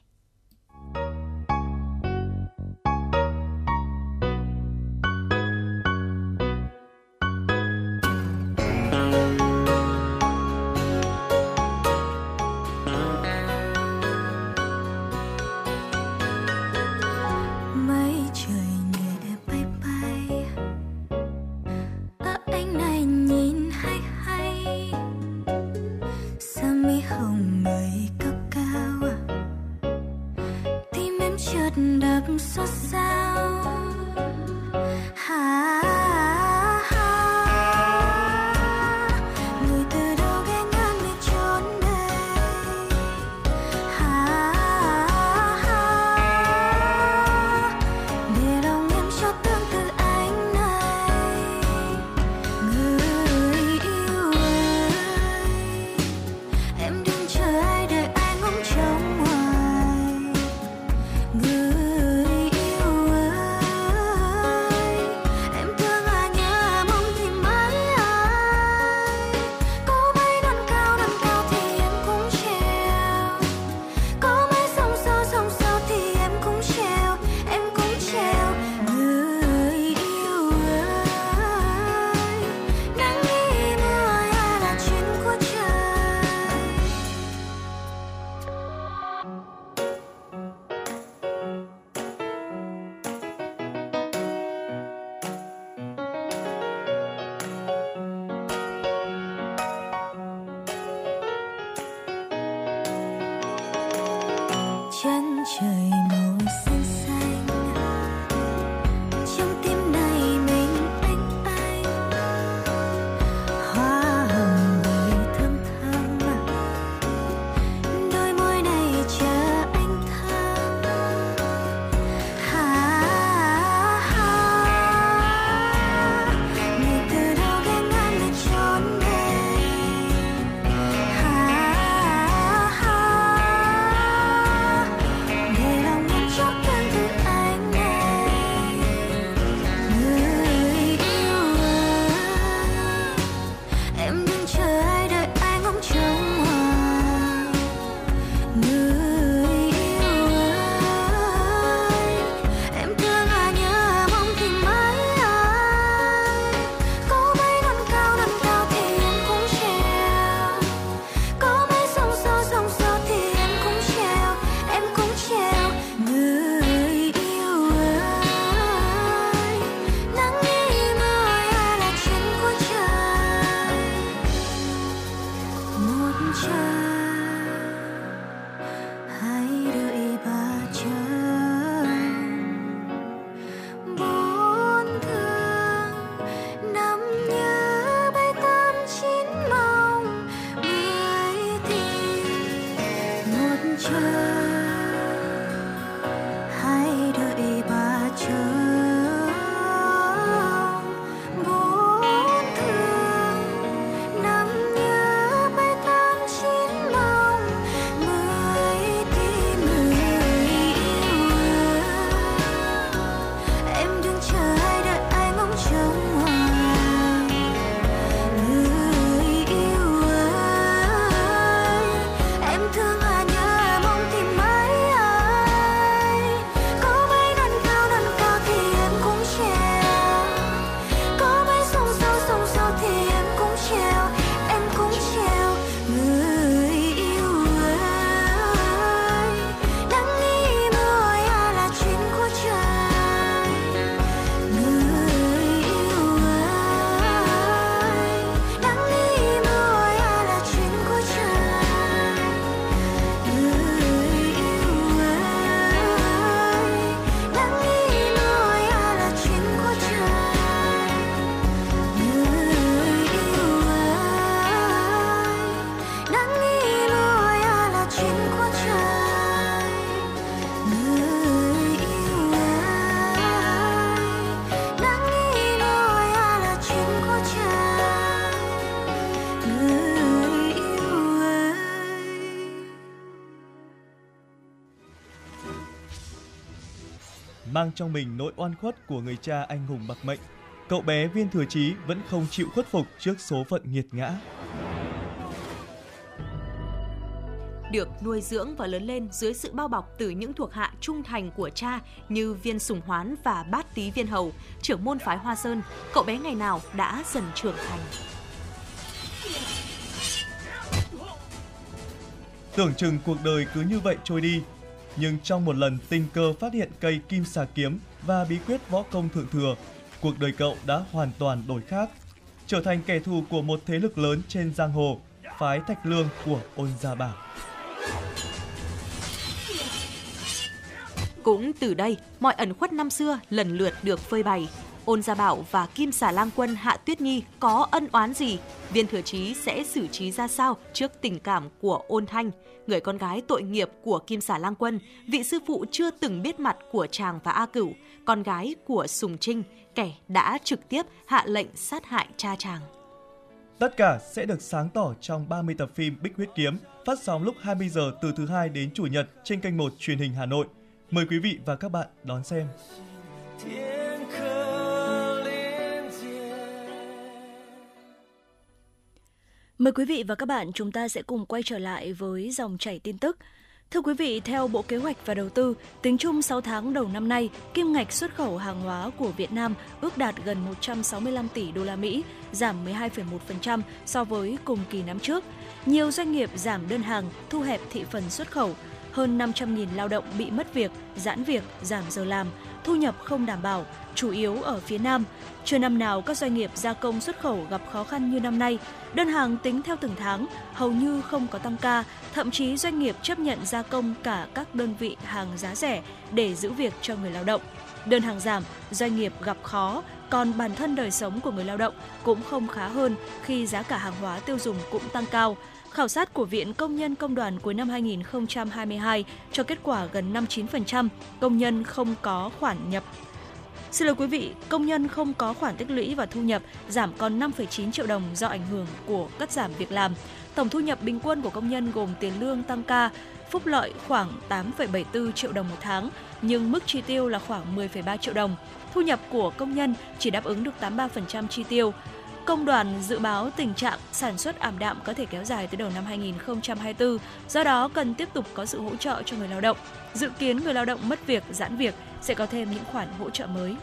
Mang trong mình nỗi oan khuất của người cha anh hùng bạc mệnh, cậu bé Viên Thừa Chí vẫn không chịu khuất phục trước số phận nghiệt ngã.
được nuôi dưỡng và lớn lên dưới sự bao bọc từ những thuộc hạ trung thành của cha như viên sùng hoán và bát tý viên hầu, trưởng môn phái Hoa Sơn, cậu bé ngày nào đã dần trưởng thành.
Tưởng chừng cuộc đời cứ như vậy trôi đi, nhưng trong một lần tình cờ phát hiện cây kim xà kiếm và bí quyết võ công thượng thừa, cuộc đời cậu đã hoàn toàn đổi khác, trở thành kẻ thù của một thế lực lớn trên giang hồ, phái Thạch Lương của Ôn Gia Bảo.
Cũng từ đây, mọi ẩn khuất năm xưa lần lượt được phơi bày. Ôn Gia Bảo và Kim Xà Lang Quân Hạ Tuyết Nhi có ân oán gì? Viên Thừa Chí sẽ xử trí ra sao trước tình cảm của Ôn Thanh, người con gái tội nghiệp của Kim Xà Lang Quân, vị sư phụ chưa từng biết mặt của chàng và A Cửu, con gái của Sùng Trinh, kẻ đã trực tiếp hạ lệnh sát hại cha chàng.
Tất cả sẽ được sáng tỏ trong 30 tập phim Bích Huyết Kiếm, phát sóng lúc 20 giờ từ thứ hai đến chủ nhật trên kênh 1 truyền hình Hà Nội. Mời quý vị và các bạn đón xem.
天可
Mời quý vị và các bạn chúng ta sẽ cùng quay trở lại với dòng chảy tin tức. Thưa quý vị, theo Bộ Kế hoạch và Đầu tư, tính chung 6 tháng đầu năm nay, kim ngạch xuất khẩu hàng hóa của Việt Nam ước đạt gần 165 tỷ đô la Mỹ, giảm 12,1% so với cùng kỳ năm trước. Nhiều doanh nghiệp giảm đơn hàng, thu hẹp thị phần xuất khẩu. Hơn 500.000 lao động bị mất việc, giãn việc, giảm giờ làm, thu nhập không đảm bảo, chủ yếu ở phía Nam. Chưa năm nào các doanh nghiệp gia công xuất khẩu gặp khó khăn như năm nay. Đơn hàng tính theo từng tháng hầu như không có tăng ca, thậm chí doanh nghiệp chấp nhận gia công cả các đơn vị hàng giá rẻ để giữ việc cho người lao động. Đơn hàng giảm, doanh nghiệp gặp khó, còn bản thân đời sống của người lao động cũng không khá hơn khi giá cả hàng hóa tiêu dùng cũng tăng cao. Khảo sát của Viện Công nhân Công đoàn cuối năm 2022 cho kết quả gần 59% công nhân không có khoản nhập Xin lỗi quý vị, công nhân không có khoản tích lũy và thu nhập giảm còn 5,9 triệu đồng do ảnh hưởng của cắt giảm việc làm. Tổng thu nhập bình quân của công nhân gồm tiền lương tăng ca, phúc lợi khoảng 8,74 triệu đồng một tháng, nhưng mức chi tiêu là khoảng 10,3 triệu đồng. Thu nhập của công nhân chỉ đáp ứng được 83% chi tiêu. Công đoàn dự báo tình trạng sản xuất ảm đạm có thể kéo dài tới đầu năm 2024, do đó cần tiếp tục có sự hỗ trợ cho người lao động. Dự kiến người lao động mất việc, giãn việc sẽ có thêm những khoản hỗ trợ mới.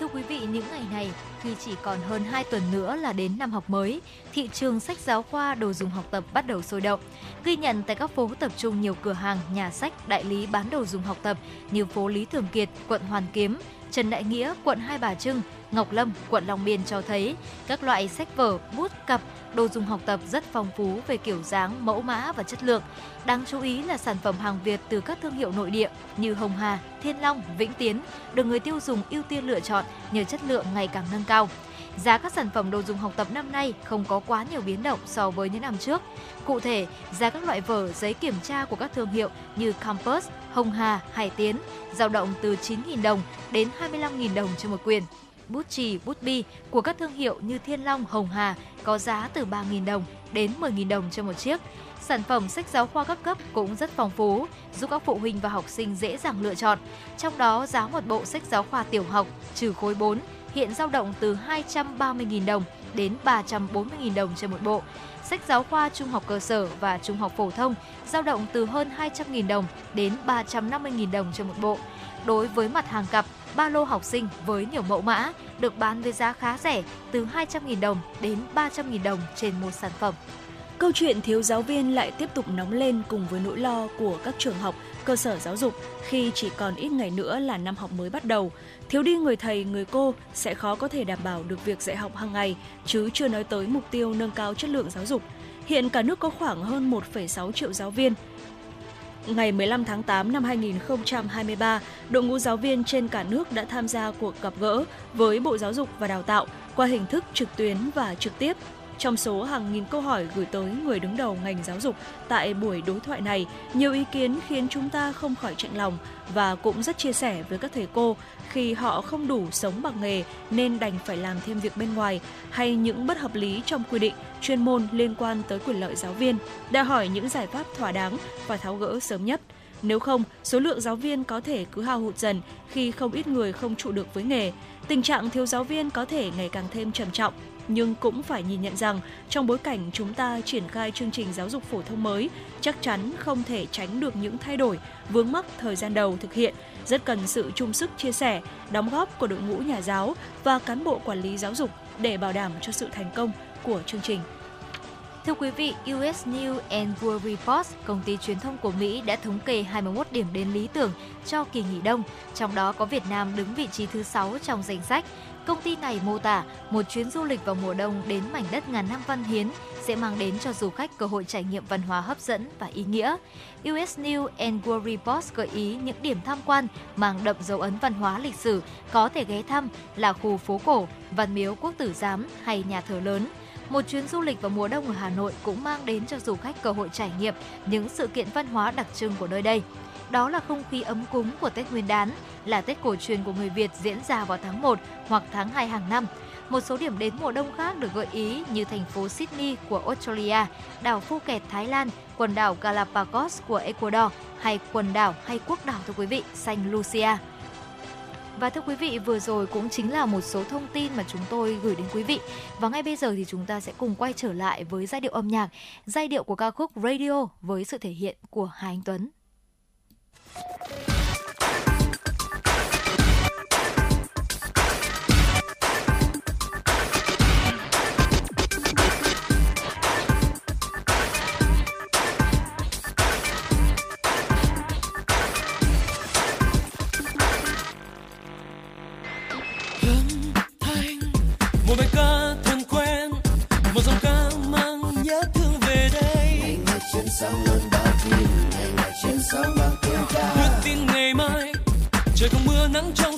Thưa quý vị, những ngày này khi chỉ còn hơn 2 tuần nữa là đến năm học mới, thị trường sách giáo khoa đồ dùng học tập bắt đầu sôi động. Ghi nhận tại các phố tập trung nhiều cửa hàng, nhà sách, đại lý bán đồ dùng học tập như phố Lý Thường Kiệt, quận Hoàn Kiếm, Trần Đại Nghĩa, quận Hai Bà Trưng, Ngọc Lâm, quận Long Biên cho thấy các loại sách vở, bút, cặp, đồ dùng học tập rất phong phú về kiểu dáng, mẫu mã và chất lượng. Đáng chú ý là sản phẩm hàng Việt từ các thương hiệu nội địa như Hồng Hà, Thiên Long, Vĩnh Tiến được người tiêu dùng ưu tiên lựa chọn nhờ chất lượng ngày càng nâng cao. Giá các sản phẩm đồ dùng học tập năm nay không có quá nhiều biến động so với những năm trước. Cụ thể, giá các loại vở, giấy kiểm tra của các thương hiệu như Campus, Hồng Hà, Hải Tiến dao động từ 9.000 đồng đến 25.000 đồng cho một quyển. Bút chì, bút bi của các thương hiệu như Thiên Long, Hồng Hà có giá từ 3.000 đồng đến 10.000 đồng cho một chiếc. Sản phẩm sách giáo khoa các cấp cũng rất phong phú, giúp các phụ huynh và học sinh dễ dàng lựa chọn. Trong đó, giá một bộ sách giáo khoa tiểu học trừ khối 4 hiện dao động từ 230.000 đồng đến 340.000 đồng trên một bộ. Sách giáo khoa trung học cơ sở và trung học phổ thông dao động từ hơn 200.000 đồng đến 350.000 đồng trên một bộ. Đối với mặt hàng cặp, ba lô học sinh với nhiều mẫu mã được bán với giá khá rẻ từ 200.000 đồng đến 300.000 đồng trên một sản phẩm.
Câu chuyện thiếu giáo viên lại tiếp tục nóng lên cùng với nỗi lo của các trường học, cơ sở giáo dục khi chỉ còn ít ngày nữa là năm học mới bắt đầu. Thiếu đi người thầy, người cô sẽ khó có thể đảm bảo được việc dạy học hàng ngày, chứ chưa nói tới mục tiêu nâng cao chất lượng giáo dục. Hiện cả nước có khoảng hơn 1,6 triệu giáo viên, Ngày 15 tháng 8 năm 2023, đội ngũ giáo viên trên cả nước đã tham gia cuộc gặp gỡ với Bộ Giáo dục và Đào tạo qua hình thức trực tuyến và trực tiếp. Trong số hàng nghìn câu hỏi gửi tới người đứng đầu ngành giáo dục tại buổi đối thoại này, nhiều ý kiến khiến chúng ta không khỏi chạnh lòng và cũng rất chia sẻ với các thầy cô khi họ không đủ sống bằng nghề nên đành phải làm thêm việc bên ngoài hay những bất hợp lý trong quy định chuyên môn liên quan tới quyền lợi giáo viên, đòi hỏi những giải pháp thỏa đáng và tháo gỡ sớm nhất. Nếu không, số lượng giáo viên có thể cứ hao hụt dần khi không ít người không trụ được với nghề. Tình trạng thiếu giáo viên có thể ngày càng thêm trầm trọng nhưng cũng phải nhìn nhận rằng trong bối cảnh chúng ta triển khai chương trình giáo dục phổ thông mới, chắc chắn không thể tránh được những thay đổi, vướng mắc thời gian đầu thực hiện, rất cần sự chung sức chia sẻ, đóng góp của đội ngũ nhà giáo và cán bộ quản lý giáo dục để bảo đảm cho sự thành công của chương trình.
Thưa quý vị, US News and World Report, công ty truyền thông của Mỹ đã thống kê 21 điểm đến lý tưởng cho kỳ nghỉ đông, trong đó có Việt Nam đứng vị trí thứ 6 trong danh sách. Công ty này mô tả một chuyến du lịch vào mùa đông đến mảnh đất ngàn năm văn hiến sẽ mang đến cho du khách cơ hội trải nghiệm văn hóa hấp dẫn và ý nghĩa. US News and World Report gợi ý những điểm tham quan mang đậm dấu ấn văn hóa lịch sử có thể ghé thăm là khu phố cổ, văn miếu quốc tử giám hay nhà thờ lớn. Một chuyến du lịch vào mùa đông ở Hà Nội cũng mang đến cho du khách cơ hội trải nghiệm những sự kiện văn hóa đặc trưng của nơi đây. Đó là không khí ấm cúng của Tết Nguyên đán, là Tết cổ truyền của người Việt diễn ra vào tháng 1 hoặc tháng 2 hàng năm. Một số điểm đến mùa đông khác được gợi ý như thành phố Sydney của Australia, đảo Phuket Thái Lan, quần đảo Galapagos của Ecuador hay quần đảo hay quốc đảo thưa quý vị, Saint Lucia. Và thưa quý vị, vừa rồi cũng chính là một số thông tin mà chúng tôi gửi đến quý vị. Và ngay bây giờ thì chúng ta sẽ cùng quay trở lại với giai điệu âm nhạc, giai điệu của ca khúc Radio với sự thể hiện của Hà Anh Tuấn.
Thank you. Trời không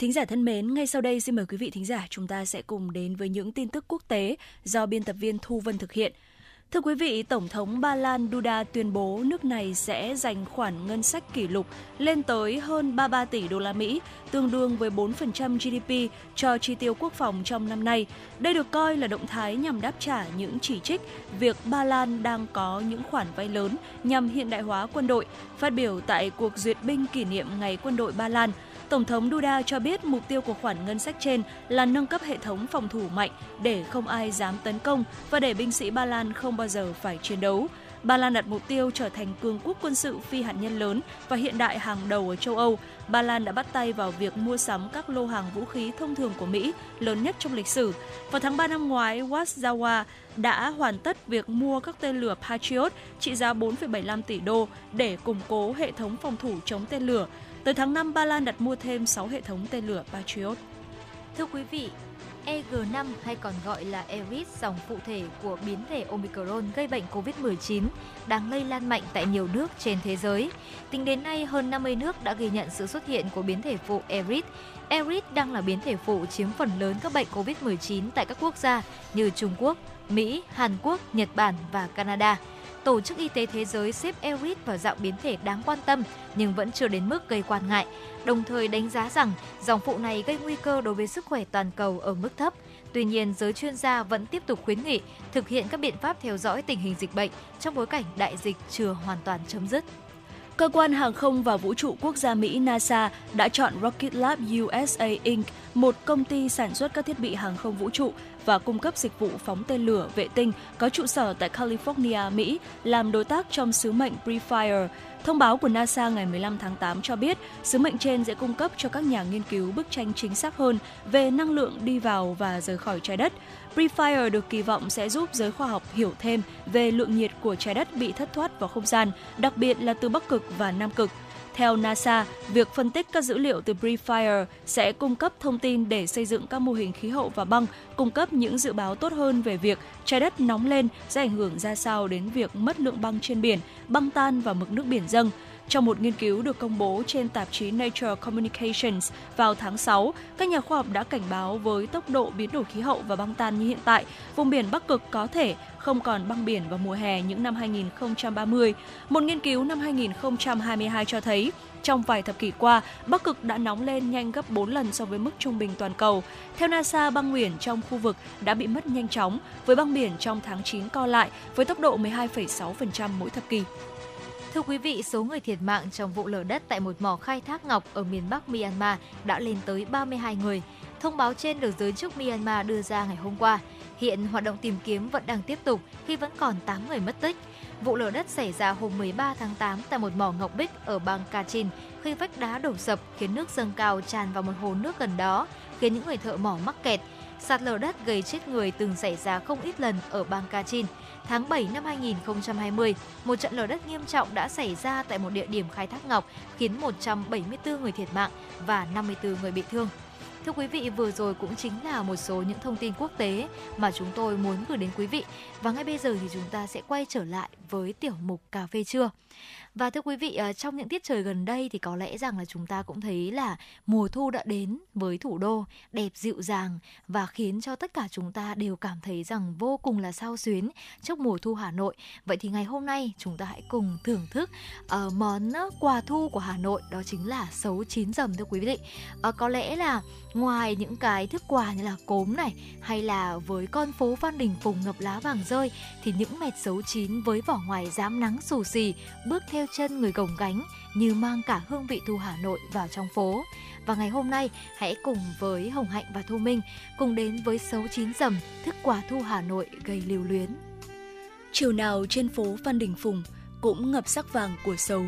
thính giả thân mến, ngay sau đây xin mời quý vị thính giả chúng ta sẽ cùng đến với những tin tức quốc tế do biên tập viên Thu Vân thực hiện. Thưa quý vị, Tổng thống Ba Lan Duda tuyên bố nước này sẽ dành khoản ngân sách kỷ lục lên tới hơn 33 tỷ đô la Mỹ, tương đương với 4% GDP cho chi tiêu quốc phòng trong năm nay. Đây được coi là động thái nhằm đáp trả những chỉ trích việc Ba Lan đang có những khoản vay lớn nhằm hiện đại hóa quân đội. Phát biểu tại cuộc duyệt binh kỷ niệm Ngày quân đội Ba Lan, Tổng thống Duda cho biết mục tiêu của khoản ngân sách trên là nâng cấp hệ thống phòng thủ mạnh để không ai dám tấn công và để binh sĩ Ba Lan không bao giờ phải chiến đấu. Ba Lan đặt mục tiêu trở thành cường quốc quân sự phi hạt nhân lớn và hiện đại hàng đầu ở châu Âu. Ba Lan đã bắt tay vào việc mua sắm các lô hàng vũ khí thông thường của Mỹ lớn nhất trong lịch sử. Vào tháng 3 năm ngoái, Warsaw đã hoàn tất việc mua các tên lửa Patriot trị giá 4,75 tỷ đô để củng cố hệ thống phòng thủ chống tên lửa. Tới tháng 5, Ba Lan đặt mua thêm 6 hệ thống tên lửa Patriot.
Thưa quý vị, EG5 hay còn gọi là Eris, dòng phụ thể của biến thể Omicron gây bệnh COVID-19 đang lây lan mạnh tại nhiều nước trên thế giới. Tính đến nay, hơn 50 nước đã ghi nhận sự xuất hiện của biến thể phụ Eris. Eris đang là biến thể phụ chiếm phần lớn các bệnh COVID-19 tại các quốc gia như Trung Quốc, Mỹ, Hàn Quốc, Nhật Bản và Canada. Tổ chức Y tế Thế giới xếp Eris vào dạng biến thể đáng quan tâm nhưng vẫn chưa đến mức gây quan ngại, đồng thời đánh giá rằng dòng phụ này gây nguy cơ đối với sức khỏe toàn cầu ở mức thấp. Tuy nhiên, giới chuyên gia vẫn tiếp tục khuyến nghị thực hiện các biện pháp theo dõi tình hình dịch bệnh trong bối cảnh đại dịch chưa hoàn toàn chấm dứt.
Cơ quan hàng không và vũ trụ quốc gia Mỹ NASA đã chọn Rocket Lab USA Inc., một công ty sản xuất các thiết bị hàng không vũ trụ và cung cấp dịch vụ phóng tên lửa vệ tinh có trụ sở tại California, Mỹ, làm đối tác trong sứ mệnh Prefire. Thông báo của NASA ngày 15 tháng 8 cho biết sứ mệnh trên sẽ cung cấp cho các nhà nghiên cứu bức tranh chính xác hơn về năng lượng đi vào và rời khỏi trái đất. Prefire được kỳ vọng sẽ giúp giới khoa học hiểu thêm về lượng nhiệt của trái đất bị thất thoát vào không gian, đặc biệt là từ Bắc Cực và Nam Cực. Theo NASA, việc phân tích các dữ liệu từ Prefire sẽ cung cấp thông tin để xây dựng các mô hình khí hậu và băng, cung cấp những dự báo tốt hơn về việc trái đất nóng lên sẽ ảnh hưởng ra sao đến việc mất lượng băng trên biển, băng tan và mực nước biển dâng. Trong một nghiên cứu được công bố trên tạp chí Nature Communications vào tháng 6, các nhà khoa học đã cảnh báo với tốc độ biến đổi khí hậu và băng tan như hiện tại, vùng biển Bắc Cực có thể không còn băng biển vào mùa hè những năm 2030. Một nghiên cứu năm 2022 cho thấy, trong vài thập kỷ qua, Bắc Cực đã nóng lên nhanh gấp 4 lần so với mức trung bình toàn cầu. Theo NASA, băng biển trong khu vực đã bị mất nhanh chóng, với băng biển trong tháng 9 co lại với tốc độ 12,6% mỗi thập kỷ.
Thưa quý vị, số người thiệt mạng trong vụ lở đất tại một mỏ khai thác ngọc ở miền Bắc Myanmar đã lên tới 32 người. Thông báo trên được giới chức Myanmar đưa ra ngày hôm qua. Hiện hoạt động tìm kiếm vẫn đang tiếp tục khi vẫn còn 8 người mất tích. Vụ lở đất xảy ra hôm 13 tháng 8 tại một mỏ ngọc bích ở bang Kachin khi vách đá đổ sập khiến nước dâng cao tràn vào một hồ nước gần đó, khiến những người thợ mỏ mắc kẹt. Sạt lở đất gây chết người từng xảy ra không ít lần ở bang Kachin. Tháng 7 năm 2020, một trận lở đất nghiêm trọng đã xảy ra tại một địa điểm khai thác ngọc khiến 174 người thiệt mạng và 54 người bị thương. Thưa quý vị, vừa rồi cũng chính là một số những thông tin quốc tế mà chúng tôi muốn gửi đến quý vị. Và ngay bây giờ thì chúng ta sẽ quay trở lại với tiểu mục cà phê trưa. Và thưa quý vị, ờ, trong những tiết trời gần đây thì có lẽ rằng là chúng ta cũng thấy là mùa thu đã đến với thủ đô đẹp dịu dàng và khiến cho tất cả chúng ta đều cảm thấy rằng vô cùng là sao xuyến trước mùa thu Hà Nội. Vậy thì ngày hôm nay chúng ta hãy cùng thưởng thức uh, món quà thu của Hà Nội đó chính là sấu chín dầm thưa quý vị. Uh, có lẽ là ngoài những cái thức quà như là cốm này hay là với con phố Phan Đình Phùng ngập lá vàng rơi thì những mẹt sấu chín với vỏ ngoài dám nắng xù xì bước theo chân người gồng gánh như mang cả hương vị thu Hà Nội vào trong phố. Và ngày hôm nay, hãy cùng với Hồng Hạnh và Thu Minh cùng đến với Sấu Chín Dầm, thức quà thu Hà Nội gây lưu luyến.
Chiều nào trên phố Phan Đình Phùng cũng ngập sắc vàng của sấu.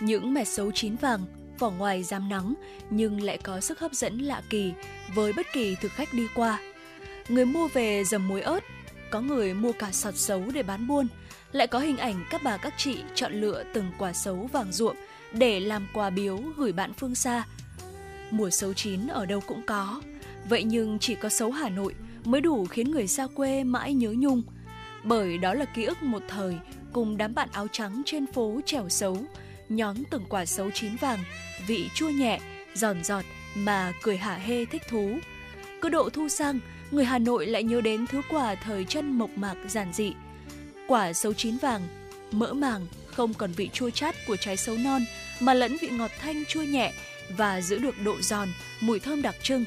Những mẻ sấu chín vàng, vỏ ngoài dám nắng nhưng lại có sức hấp dẫn lạ kỳ với bất kỳ thực khách đi qua. Người mua về dầm muối ớt, có người mua cả sọt sấu để bán buôn, lại có hình ảnh các bà các chị chọn lựa từng quả sấu vàng ruộm để làm quà biếu gửi bạn phương xa. Mùa sấu chín ở đâu cũng có, vậy nhưng chỉ có sấu Hà Nội mới đủ khiến người xa quê mãi nhớ nhung. Bởi đó là ký ức một thời cùng đám bạn áo trắng trên phố trèo sấu, nhón từng quả sấu chín vàng, vị chua nhẹ, giòn giọt, mà cười hả hê thích thú. Cứ độ thu sang, người Hà Nội lại nhớ đến thứ quà thời chân mộc mạc giản dị. Quả sấu chín vàng, mỡ màng, không còn vị chua chát của trái sấu non mà lẫn vị ngọt thanh chua nhẹ và giữ được độ giòn, mùi thơm đặc trưng.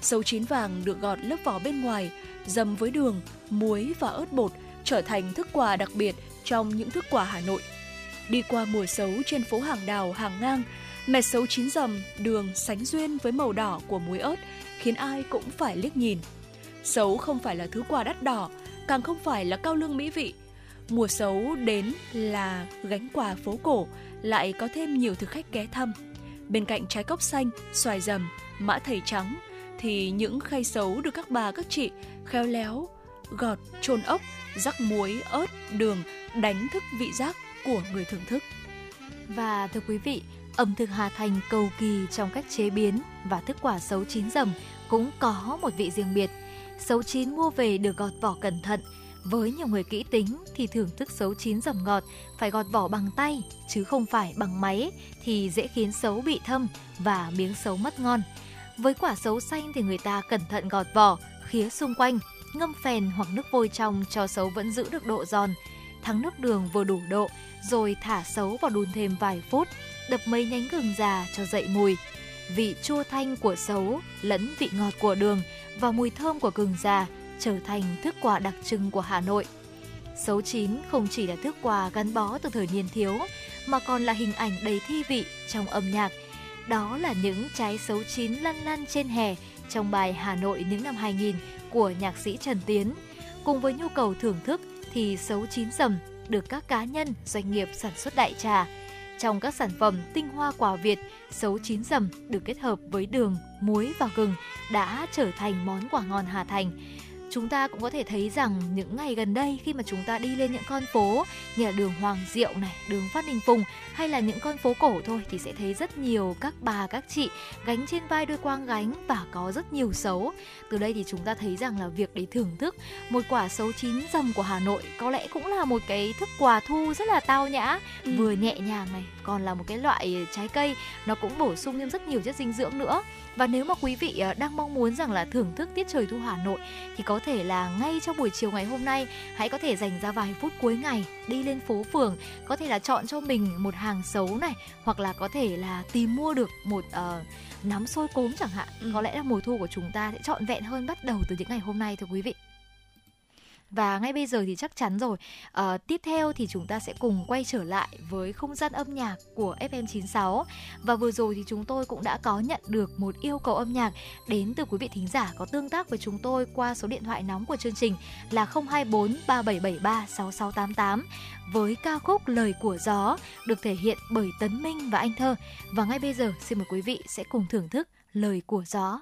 Sấu chín vàng được gọt lớp vỏ bên ngoài, dầm với đường, muối và ớt bột trở thành thức quà đặc biệt trong những thức quà Hà Nội. Đi qua mùa sấu trên phố hàng đào, hàng ngang, mẹ sấu chín dầm, đường sánh duyên với màu đỏ của muối ớt khiến ai cũng phải liếc nhìn. Sấu không phải là thứ quà đắt đỏ, càng không phải là cao lương mỹ vị. Mùa xấu đến là gánh quà phố cổ, lại có thêm nhiều thực khách ghé thăm. Bên cạnh trái cốc xanh, xoài rầm, mã thầy trắng, thì những khay xấu được các bà các chị khéo léo, gọt, trôn ốc, rắc muối, ớt, đường, đánh thức vị giác của người thưởng thức.
Và thưa quý vị, ẩm thực Hà Thành cầu kỳ trong cách chế biến và thức quả xấu chín rầm cũng có một vị riêng biệt. Sấu chín mua về được gọt vỏ cẩn thận, với nhiều người kỹ tính thì thưởng thức sấu chín dầm ngọt phải gọt vỏ bằng tay chứ không phải bằng máy thì dễ khiến sấu bị thâm và miếng sấu mất ngon. Với quả sấu xanh thì người ta cẩn thận gọt vỏ, khía xung quanh, ngâm phèn hoặc nước vôi trong cho sấu vẫn giữ được độ giòn. Thắng nước đường vừa đủ độ, rồi thả sấu vào đun thêm vài phút, đập mấy nhánh gừng già cho dậy mùi. Vị chua thanh của sấu lẫn vị ngọt của đường và mùi thơm của gừng già trở thành thức quà đặc trưng của Hà Nội. Sấu chín không chỉ là thức quà gắn bó từ thời niên thiếu, mà còn là hình ảnh đầy thi vị trong âm nhạc. Đó là những trái sấu chín lăn lăn trên hè trong bài Hà Nội những năm 2000 của nhạc sĩ Trần Tiến. Cùng với nhu cầu thưởng thức thì sấu chín rầm được các cá nhân, doanh nghiệp sản xuất đại trà. Trong các sản phẩm tinh hoa quả Việt, sấu chín rầm được kết hợp với đường, muối và gừng đã trở thành món quà ngon Hà Thành chúng ta cũng có thể thấy rằng những ngày gần đây khi mà chúng ta đi lên những con phố như là đường Hoàng Diệu này, đường Phát Đình Phùng hay là những con phố cổ thôi thì sẽ thấy rất nhiều các bà các chị gánh trên vai đôi quang gánh và có rất nhiều sấu. Từ đây thì chúng ta thấy rằng là việc để thưởng thức một quả sấu chín rầm của Hà Nội có lẽ cũng là một cái thức quà thu rất là tao nhã, ừ. vừa nhẹ nhàng này, còn là một cái loại trái cây nó cũng bổ sung thêm rất nhiều chất dinh dưỡng nữa. Và nếu mà quý vị ờ, đang mong muốn rằng là thưởng thức tiết trời thu Hà Nội thì có thể là ngay trong buổi chiều ngày hôm nay hãy có thể dành ra vài phút cuối ngày đi lên phố phường, có thể là chọn cho mình một hàng xấu này hoặc là có thể là tìm mua được một uh, nắm xôi cốm chẳng hạn. Ừ. Có lẽ là mùa thu của chúng ta sẽ trọn vẹn hơn bắt đầu từ những ngày hôm nay thưa quý vị. Và ngay bây giờ thì chắc chắn rồi, à, tiếp theo thì chúng ta sẽ cùng quay trở lại với không gian âm nhạc của FM96. Và vừa rồi thì chúng tôi cũng đã có nhận được một yêu cầu âm nhạc đến từ quý vị thính giả có tương tác với chúng tôi qua số điện thoại nóng của chương trình là 024 3773 6688 với ca khúc Lời của gió được thể hiện bởi Tấn Minh và Anh Thơ. Và ngay bây giờ xin mời quý vị sẽ cùng thưởng thức Lời của gió.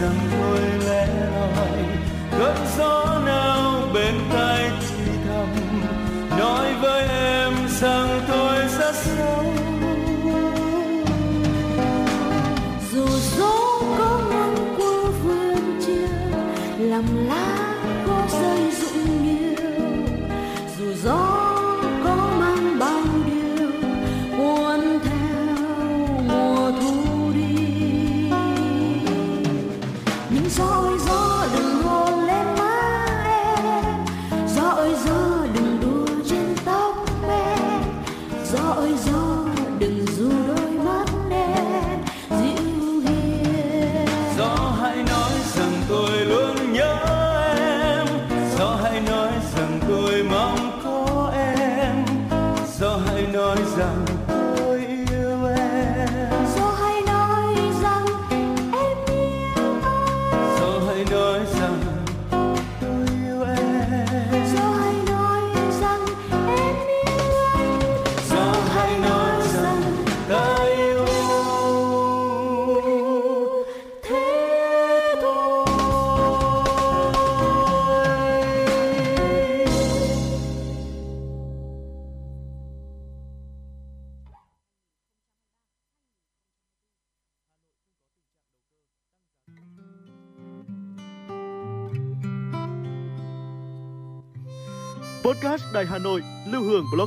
Rằng thôi lẻ loi cơn gió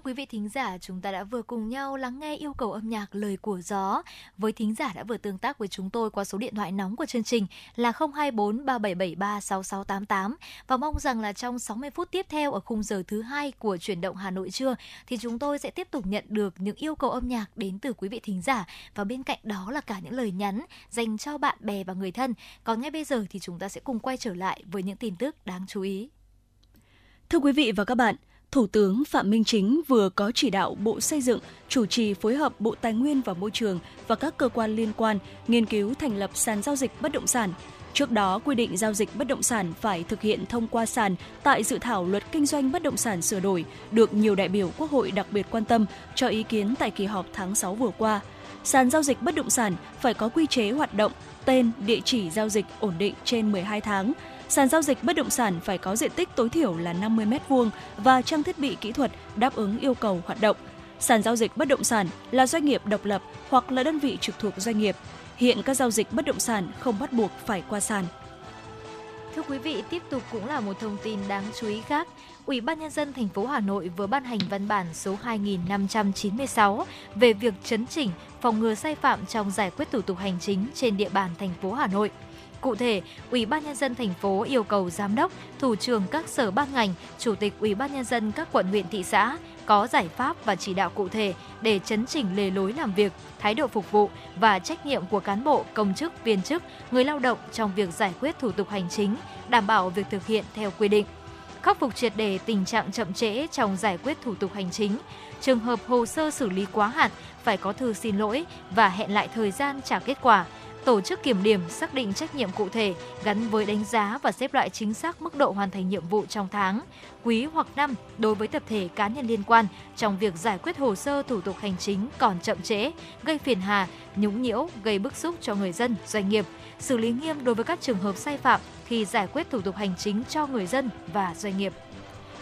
Thưa quý vị thính giả, chúng ta đã vừa cùng nhau lắng nghe yêu cầu âm nhạc lời của gió với thính giả đã vừa tương tác với chúng tôi qua số điện thoại nóng của chương trình là 024 3773 6688 và mong rằng là trong 60 phút tiếp theo ở khung giờ thứ hai của chuyển động Hà Nội trưa thì chúng tôi sẽ tiếp tục nhận được những yêu cầu âm nhạc đến từ quý vị thính giả và bên cạnh đó là cả những lời nhắn dành cho bạn bè và người thân. Còn ngay bây giờ thì chúng ta sẽ cùng quay trở lại với những tin tức đáng chú ý.
Thưa quý vị và các bạn, Thủ tướng Phạm Minh Chính vừa có chỉ đạo Bộ Xây dựng chủ trì phối hợp Bộ Tài nguyên và Môi trường và các cơ quan liên quan nghiên cứu thành lập sàn giao dịch bất động sản. Trước đó, quy định giao dịch bất động sản phải thực hiện thông qua sàn tại dự thảo luật kinh doanh bất động sản sửa đổi được nhiều đại biểu Quốc hội đặc biệt quan tâm cho ý kiến tại kỳ họp tháng 6 vừa qua. Sàn giao dịch bất động sản phải có quy chế hoạt động, tên, địa chỉ giao dịch ổn định trên 12 tháng, Sàn giao dịch bất động sản phải có diện tích tối thiểu là 50 m2 và trang thiết bị kỹ thuật đáp ứng yêu cầu hoạt động. Sàn giao dịch bất động sản là doanh nghiệp độc lập hoặc là đơn vị trực thuộc doanh nghiệp. Hiện các giao dịch bất động sản không bắt buộc phải qua sàn.
Thưa quý vị, tiếp tục cũng là một thông tin đáng chú ý khác. Ủy ban nhân dân thành phố Hà Nội vừa ban hành văn bản số 2596 về việc chấn chỉnh, phòng ngừa sai phạm trong giải quyết thủ tục hành chính trên địa bàn thành phố Hà Nội. Cụ thể, Ủy ban nhân dân thành phố yêu cầu giám đốc, thủ trưởng các sở ban ngành, chủ tịch Ủy ban nhân dân các quận huyện thị xã có giải pháp và chỉ đạo cụ thể để chấn chỉnh lề lối làm việc, thái độ phục vụ và trách nhiệm của cán bộ, công chức, viên chức, người lao động trong việc giải quyết thủ tục hành chính, đảm bảo việc thực hiện theo quy định. Khắc phục triệt đề tình trạng chậm trễ trong giải quyết thủ tục hành chính, trường hợp hồ sơ xử lý quá hạn phải có thư xin lỗi và hẹn lại thời gian trả kết quả tổ chức kiểm điểm xác định trách nhiệm cụ thể gắn với đánh giá và xếp loại chính xác mức độ hoàn thành nhiệm vụ trong tháng, quý hoặc năm đối với tập thể cá nhân liên quan trong việc giải quyết hồ sơ thủ tục hành chính còn chậm trễ, gây phiền hà, nhũng nhiễu, gây bức xúc cho người dân, doanh nghiệp, xử lý nghiêm đối với các trường hợp sai phạm khi giải quyết thủ tục hành chính cho người dân và doanh nghiệp.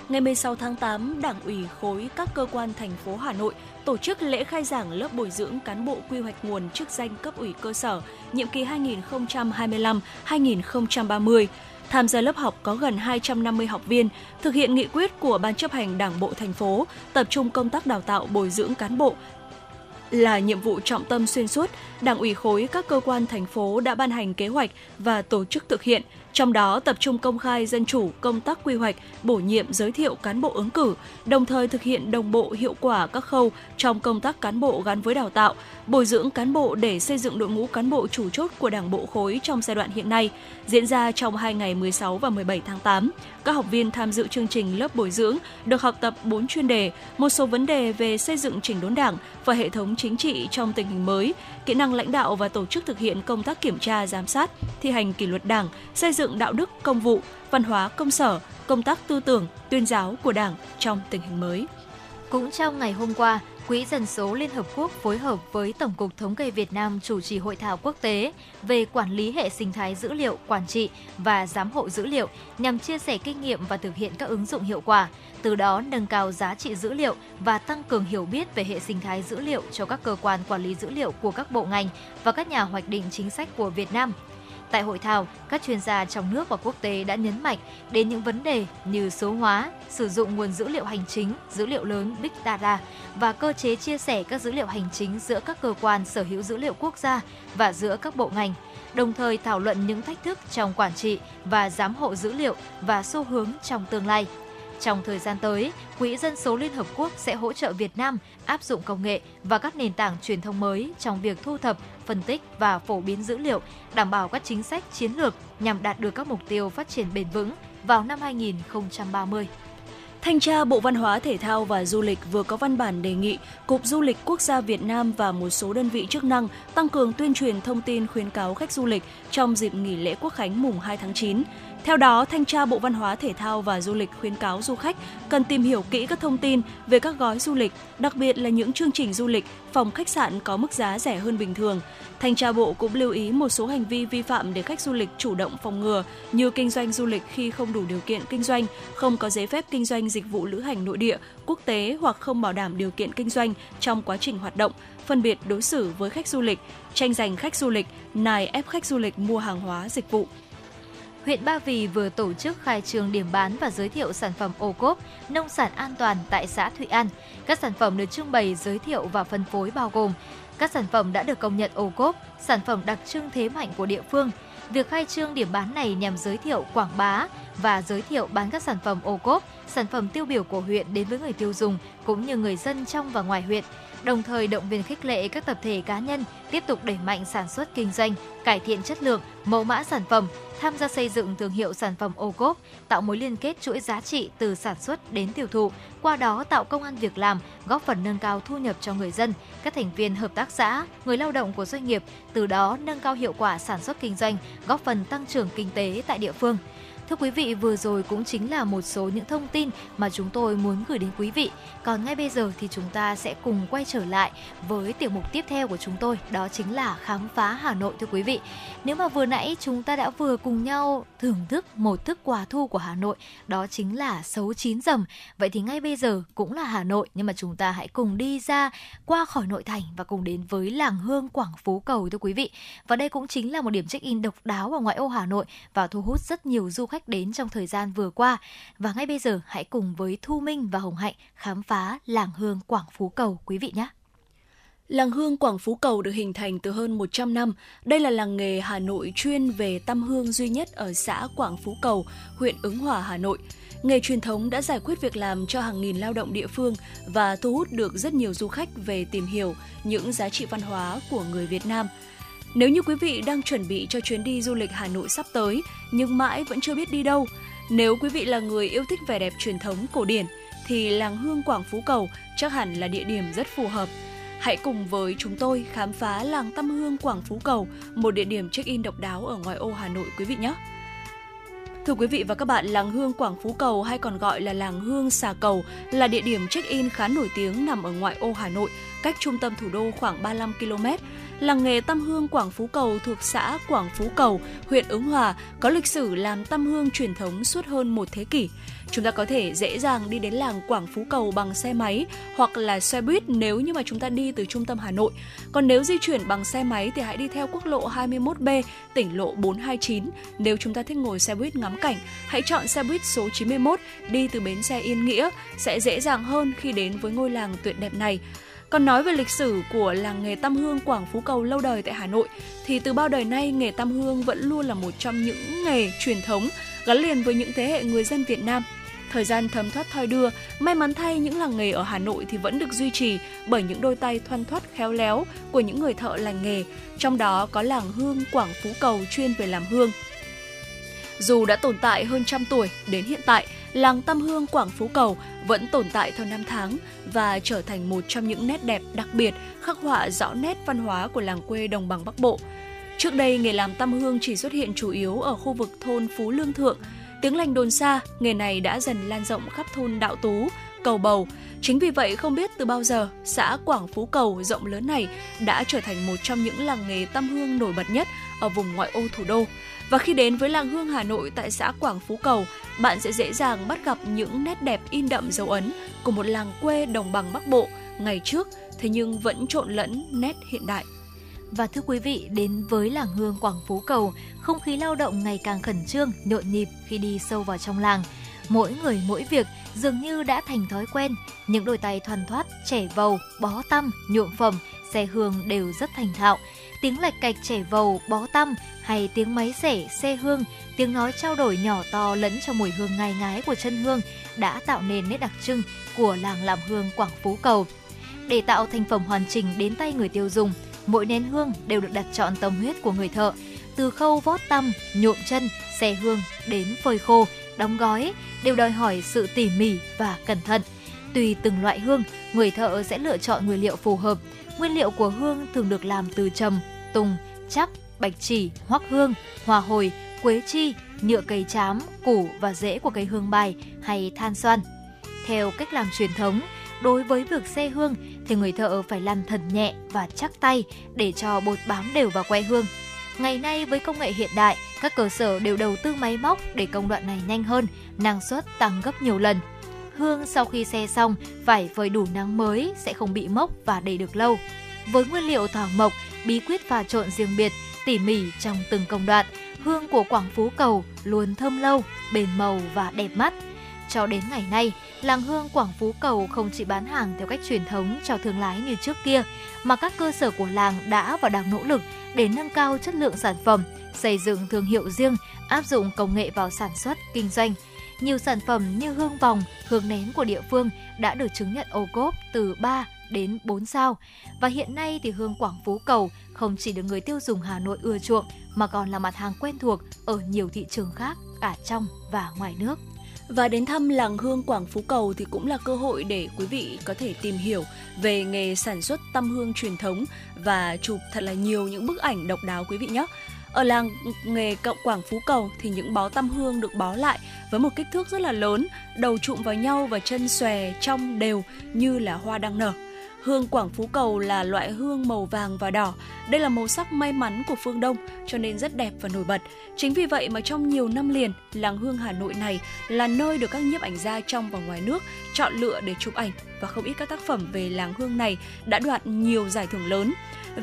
Ngày 16 tháng 8, Đảng ủy khối các cơ quan thành phố Hà Nội tổ chức lễ khai giảng lớp bồi dưỡng cán bộ quy hoạch nguồn chức danh cấp ủy cơ sở nhiệm kỳ 2025-2030. Tham gia lớp học có gần 250 học viên, thực hiện nghị quyết của Ban chấp hành Đảng bộ thành phố, tập trung công tác đào tạo bồi dưỡng cán bộ là nhiệm vụ trọng tâm xuyên suốt, Đảng ủy khối các cơ quan thành phố đã ban hành kế hoạch và tổ chức thực hiện, trong đó tập trung công khai dân chủ công tác quy hoạch, bổ nhiệm giới thiệu cán bộ ứng cử, đồng thời thực hiện đồng bộ hiệu quả các khâu trong công tác cán bộ gắn với đào tạo, bồi dưỡng cán bộ để xây dựng đội ngũ cán bộ chủ chốt của Đảng bộ khối trong giai đoạn hiện nay, diễn ra trong hai ngày 16 và 17 tháng 8. Các học viên tham dự chương trình lớp bồi dưỡng được học tập 4 chuyên đề, một số vấn đề về xây dựng chỉnh đốn Đảng và hệ thống chính trị trong tình hình mới, kỹ năng lãnh đạo và tổ chức thực hiện công tác kiểm tra giám sát, thi hành kỷ luật Đảng, xây dựng đạo đức công vụ, văn hóa công sở, công tác tư tưởng, tuyên giáo của Đảng trong tình hình mới.
Cũng trong ngày hôm qua, Quỹ Dân số Liên Hợp Quốc phối hợp với Tổng cục Thống kê Việt Nam chủ trì hội thảo quốc tế về quản lý hệ sinh thái dữ liệu, quản trị và giám hộ dữ liệu nhằm chia sẻ kinh nghiệm và thực hiện các ứng dụng hiệu quả, từ đó nâng cao giá trị dữ liệu và tăng cường hiểu biết về hệ sinh thái dữ liệu cho các cơ quan quản lý dữ liệu của các bộ ngành và các nhà hoạch định chính sách của Việt Nam – Tại hội thảo, các chuyên gia trong nước và quốc tế đã nhấn mạnh đến những vấn đề như số hóa, sử dụng nguồn dữ liệu hành chính, dữ liệu lớn Big Data và cơ chế chia sẻ các dữ liệu hành chính giữa các cơ quan sở hữu dữ liệu quốc gia và giữa các bộ ngành, đồng thời thảo luận những thách thức trong quản trị và giám hộ dữ liệu và xu hướng trong tương lai. Trong thời gian tới, Quỹ Dân số Liên Hợp Quốc sẽ hỗ trợ Việt Nam áp dụng công nghệ và các nền tảng truyền thông mới trong việc thu thập, phân tích và phổ biến dữ liệu, đảm bảo các chính sách chiến lược nhằm đạt được các mục tiêu phát triển bền vững vào năm 2030.
Thanh tra Bộ Văn hóa Thể thao và Du lịch vừa có văn bản đề nghị Cục Du lịch Quốc gia Việt Nam và một số đơn vị chức năng tăng cường tuyên truyền thông tin khuyến cáo khách du lịch trong dịp nghỉ lễ Quốc khánh mùng 2 tháng 9. Theo đó, Thanh tra Bộ Văn hóa Thể thao và Du lịch khuyến cáo du khách cần tìm hiểu kỹ các thông tin về các gói du lịch, đặc biệt là những chương trình du lịch, phòng khách sạn có mức giá rẻ hơn bình thường. Thanh tra Bộ cũng lưu ý một số hành vi vi phạm để khách du lịch chủ động phòng ngừa như kinh doanh du lịch khi không đủ điều kiện kinh doanh, không có giấy phép kinh doanh dịch vụ lữ hành nội địa, quốc tế hoặc không bảo đảm điều kiện kinh doanh trong quá trình hoạt động, phân biệt đối xử với khách du lịch, tranh giành khách du lịch, nài ép khách du lịch mua hàng hóa dịch vụ
huyện Ba Vì vừa tổ chức khai trương điểm bán và giới thiệu sản phẩm ô cốp, nông sản an toàn tại xã Thụy An. Các sản phẩm được trưng bày, giới thiệu và phân phối bao gồm các sản phẩm đã được công nhận ô cốp, sản phẩm đặc trưng thế mạnh của địa phương. Việc khai trương điểm bán này nhằm giới thiệu, quảng bá và giới thiệu bán các sản phẩm ô cốp, sản phẩm tiêu biểu của huyện đến với người tiêu dùng cũng như người dân trong và ngoài huyện đồng thời động viên khích lệ các tập thể cá nhân tiếp tục đẩy mạnh sản xuất kinh doanh, cải thiện chất lượng, mẫu mã sản phẩm, tham gia xây dựng thương hiệu sản phẩm ô cốp, tạo mối liên kết chuỗi giá trị từ sản xuất đến tiêu thụ, qua đó tạo công an việc làm, góp phần nâng cao thu nhập cho người dân, các thành viên hợp tác xã, người lao động của doanh nghiệp, từ đó nâng cao hiệu quả sản xuất kinh doanh, góp phần tăng trưởng kinh tế tại địa phương. Thưa quý vị, vừa rồi cũng chính là một số những thông tin mà chúng tôi muốn gửi đến quý vị. Còn ngay bây giờ thì chúng ta sẽ cùng quay trở lại với tiểu mục tiếp theo của chúng tôi, đó chính là khám phá Hà Nội thưa quý vị. Nếu mà vừa nãy chúng ta đã vừa cùng nhau thưởng thức một thức quà thu của Hà Nội, đó chính là xấu chín dầm. Vậy thì ngay bây giờ cũng là Hà Nội nhưng mà chúng ta hãy cùng đi ra qua khỏi nội thành và cùng đến với làng hương Quảng Phú Cầu thưa quý vị. Và đây cũng chính là một điểm check-in độc đáo ở ngoại ô Hà Nội và thu hút rất nhiều du khách khách đến trong thời gian vừa qua. Và ngay bây giờ hãy cùng với Thu Minh và Hồng Hạnh khám phá làng hương Quảng Phú Cầu quý vị nhé.
Làng hương Quảng Phú Cầu được hình thành từ hơn 100 năm. Đây là làng nghề Hà Nội chuyên về tăm hương duy nhất ở xã Quảng Phú Cầu, huyện Ứng Hòa, Hà Nội. Nghề truyền thống đã giải quyết việc làm cho hàng nghìn lao động địa phương và thu hút được rất nhiều du khách về tìm hiểu những giá trị văn hóa của người Việt Nam. Nếu như quý vị đang chuẩn bị cho chuyến đi du lịch Hà Nội sắp tới nhưng mãi vẫn chưa biết đi đâu, nếu quý vị là người yêu thích vẻ đẹp truyền thống cổ điển thì làng hương Quảng Phú Cầu chắc hẳn là địa điểm rất phù hợp. Hãy cùng với chúng tôi khám phá làng Tâm Hương Quảng Phú Cầu, một địa điểm check-in độc đáo ở ngoài ô Hà Nội quý vị nhé. Thưa quý vị và các bạn, làng Hương Quảng Phú Cầu hay còn gọi là làng Hương Xà Cầu là địa điểm check-in khá nổi tiếng nằm ở ngoại ô Hà Nội, cách trung tâm thủ đô khoảng 35 km. Làng nghề Tâm Hương Quảng Phú Cầu thuộc xã Quảng Phú Cầu, huyện Ứng Hòa có lịch sử làm tâm hương truyền thống suốt hơn một thế kỷ. Chúng ta có thể dễ dàng đi đến làng Quảng Phú Cầu bằng xe máy hoặc là xe buýt nếu như mà chúng ta đi từ trung tâm Hà Nội. Còn nếu di chuyển bằng xe máy thì hãy đi theo quốc lộ 21B, tỉnh lộ 429. Nếu chúng ta thích ngồi xe buýt ngắm cảnh, hãy chọn xe buýt số 91 đi từ bến xe Yên Nghĩa sẽ dễ dàng hơn khi đến với ngôi làng tuyệt đẹp này. Còn nói về lịch sử của làng nghề Tam hương Quảng Phú Cầu lâu đời tại Hà Nội thì từ bao đời nay nghề Tam hương vẫn luôn là một trong những nghề truyền thống gắn liền với những thế hệ người dân Việt Nam. Thời gian thấm thoát thoi đưa, may mắn thay những làng nghề ở Hà Nội thì vẫn được duy trì bởi những đôi tay thoăn thoắt khéo léo của những người thợ lành nghề, trong đó có làng hương Quảng Phú Cầu chuyên về làm hương. Dù đã tồn tại hơn trăm tuổi, đến hiện tại, làng Tâm Hương Quảng Phú Cầu vẫn tồn tại theo năm tháng và trở thành một trong những nét đẹp đặc biệt khắc họa rõ nét văn hóa của làng quê đồng bằng Bắc Bộ. Trước đây, nghề làm tăm hương chỉ xuất hiện chủ yếu ở khu vực thôn Phú Lương Thượng. Tiếng lành đồn xa, nghề này đã dần lan rộng khắp thôn Đạo Tú, Cầu Bầu. Chính vì vậy không biết từ bao giờ, xã Quảng Phú Cầu rộng lớn này đã trở thành một trong những làng nghề tăm hương nổi bật nhất ở vùng ngoại ô thủ đô. Và khi đến với làng hương Hà Nội tại xã Quảng Phú Cầu, bạn sẽ dễ dàng bắt gặp những nét đẹp in đậm dấu ấn của một làng quê đồng bằng Bắc Bộ ngày trước, thế nhưng vẫn trộn lẫn nét hiện đại.
Và thưa quý vị, đến với làng hương Quảng Phú Cầu, không khí lao động ngày càng khẩn trương, nhộn nhịp khi đi sâu vào trong làng. Mỗi người mỗi việc dường như đã thành thói quen, những đôi tay thoăn thoát, trẻ vầu, bó tăm, nhuộm phẩm, xe hương đều rất thành thạo. Tiếng lạch cạch trẻ vầu, bó tăm hay tiếng máy xẻ, xe hương, tiếng nói trao đổi nhỏ to lẫn trong mùi hương ngai ngái của chân hương đã tạo nên nét đặc trưng của làng làm hương Quảng Phú Cầu. Để tạo thành phẩm hoàn chỉnh đến tay người tiêu dùng, mỗi nén hương đều được đặt chọn tâm huyết của người thợ, từ khâu vót tăm, nhuộm chân, xe hương đến phơi khô, đóng gói đều đòi hỏi sự tỉ mỉ và cẩn thận. Tùy từng loại hương, người thợ sẽ lựa chọn nguyên liệu phù hợp. Nguyên liệu của hương thường được làm từ trầm, tùng, chắc, bạch chỉ, hoắc hương, hòa hồi, quế chi, nhựa cây chám, củ và rễ của cây hương bài hay than xoan. Theo cách làm truyền thống, đối với việc xe hương thì người thợ phải lăn thật nhẹ và chắc tay để cho bột bám đều vào que hương. Ngày nay với công nghệ hiện đại, các cơ sở đều đầu tư máy móc để công đoạn này nhanh hơn, năng suất tăng gấp nhiều lần. Hương sau khi xe xong phải phơi đủ nắng mới sẽ không bị mốc và để được lâu. Với nguyên liệu thảo mộc, bí quyết pha trộn riêng biệt, tỉ mỉ trong từng công đoạn, hương của Quảng Phú Cầu luôn thơm lâu, bền màu và đẹp mắt. Cho đến ngày nay, làng hương Quảng Phú Cầu không chỉ bán hàng theo cách truyền thống cho thương lái như trước kia, mà các cơ sở của làng đã và đang nỗ lực để nâng cao chất lượng sản phẩm, xây dựng thương hiệu riêng, áp dụng công nghệ vào sản xuất, kinh doanh. Nhiều sản phẩm như hương vòng, hương nén của địa phương đã được chứng nhận ô cốp từ 3 đến 4 sao. Và hiện nay thì hương Quảng Phú Cầu không chỉ được người tiêu dùng Hà Nội ưa chuộng mà còn là mặt hàng quen thuộc ở nhiều thị trường khác cả trong và ngoài nước.
Và đến thăm làng hương Quảng Phú Cầu thì cũng là cơ hội để quý vị có thể tìm hiểu về nghề sản xuất tăm hương truyền thống và chụp thật là nhiều những bức ảnh độc đáo quý vị nhé. Ở làng nghề cộng Quảng Phú Cầu thì những bó tăm hương được bó lại với một kích thước rất là lớn, đầu trụm vào nhau và chân xòe trong đều như là hoa đang nở. Hương Quảng Phú Cầu là loại hương màu vàng và đỏ. Đây là màu sắc may mắn của phương Đông cho nên rất đẹp và nổi bật. Chính vì vậy mà trong nhiều năm liền, làng hương Hà Nội này là nơi được các nhiếp ảnh gia trong và ngoài nước chọn lựa để chụp ảnh và không ít các tác phẩm về làng hương này đã đoạt nhiều giải thưởng lớn.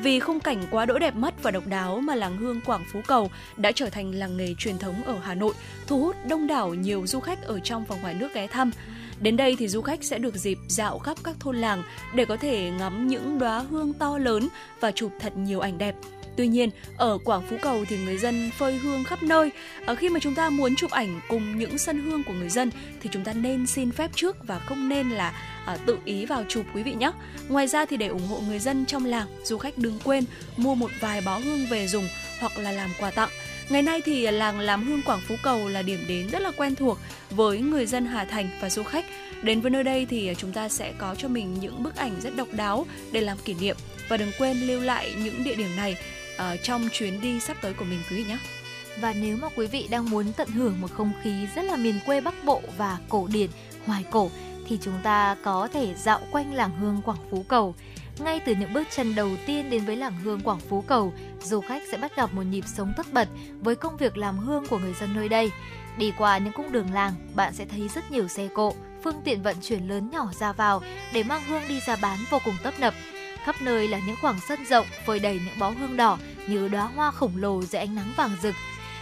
Vì khung cảnh quá đỗi đẹp mắt và độc đáo mà làng hương Quảng Phú Cầu đã trở thành làng nghề truyền thống ở Hà Nội, thu hút đông đảo nhiều du khách ở trong và ngoài nước ghé thăm. Đến đây thì du khách sẽ được dịp dạo khắp các thôn làng để có thể ngắm những đóa hương to lớn và chụp thật nhiều ảnh đẹp. Tuy nhiên, ở Quảng Phú Cầu thì người dân phơi hương khắp nơi. Ở khi mà chúng ta muốn chụp ảnh cùng những sân hương của người dân thì chúng ta nên xin phép trước và không nên là à, tự ý vào chụp quý vị nhé. Ngoài ra thì để ủng hộ người dân trong làng, du khách đừng quên mua một vài bó hương về dùng hoặc là làm quà tặng. Ngày nay thì làng làm hương Quảng Phú Cầu là điểm đến rất là quen thuộc với người dân Hà Thành và du khách. Đến với nơi đây thì chúng ta sẽ có cho mình những bức ảnh rất độc đáo để làm kỷ niệm và đừng quên lưu lại những địa điểm này uh, trong chuyến đi sắp tới của mình quý vị nhé.
Và nếu mà quý vị đang muốn tận hưởng một không khí rất là miền quê Bắc Bộ và cổ điển, hoài cổ thì chúng ta có thể dạo quanh làng hương Quảng Phú Cầu. Ngay từ những bước chân đầu tiên đến với làng hương Quảng Phú Cầu, du khách sẽ bắt gặp một nhịp sống tất bật với công việc làm hương của người dân nơi đây. Đi qua những cung đường làng, bạn sẽ thấy rất nhiều xe cộ, phương tiện vận chuyển lớn nhỏ ra vào để mang hương đi ra bán vô cùng tấp nập. Khắp nơi là những khoảng sân rộng phơi đầy những bó hương đỏ như đóa hoa khổng lồ dưới ánh nắng vàng rực.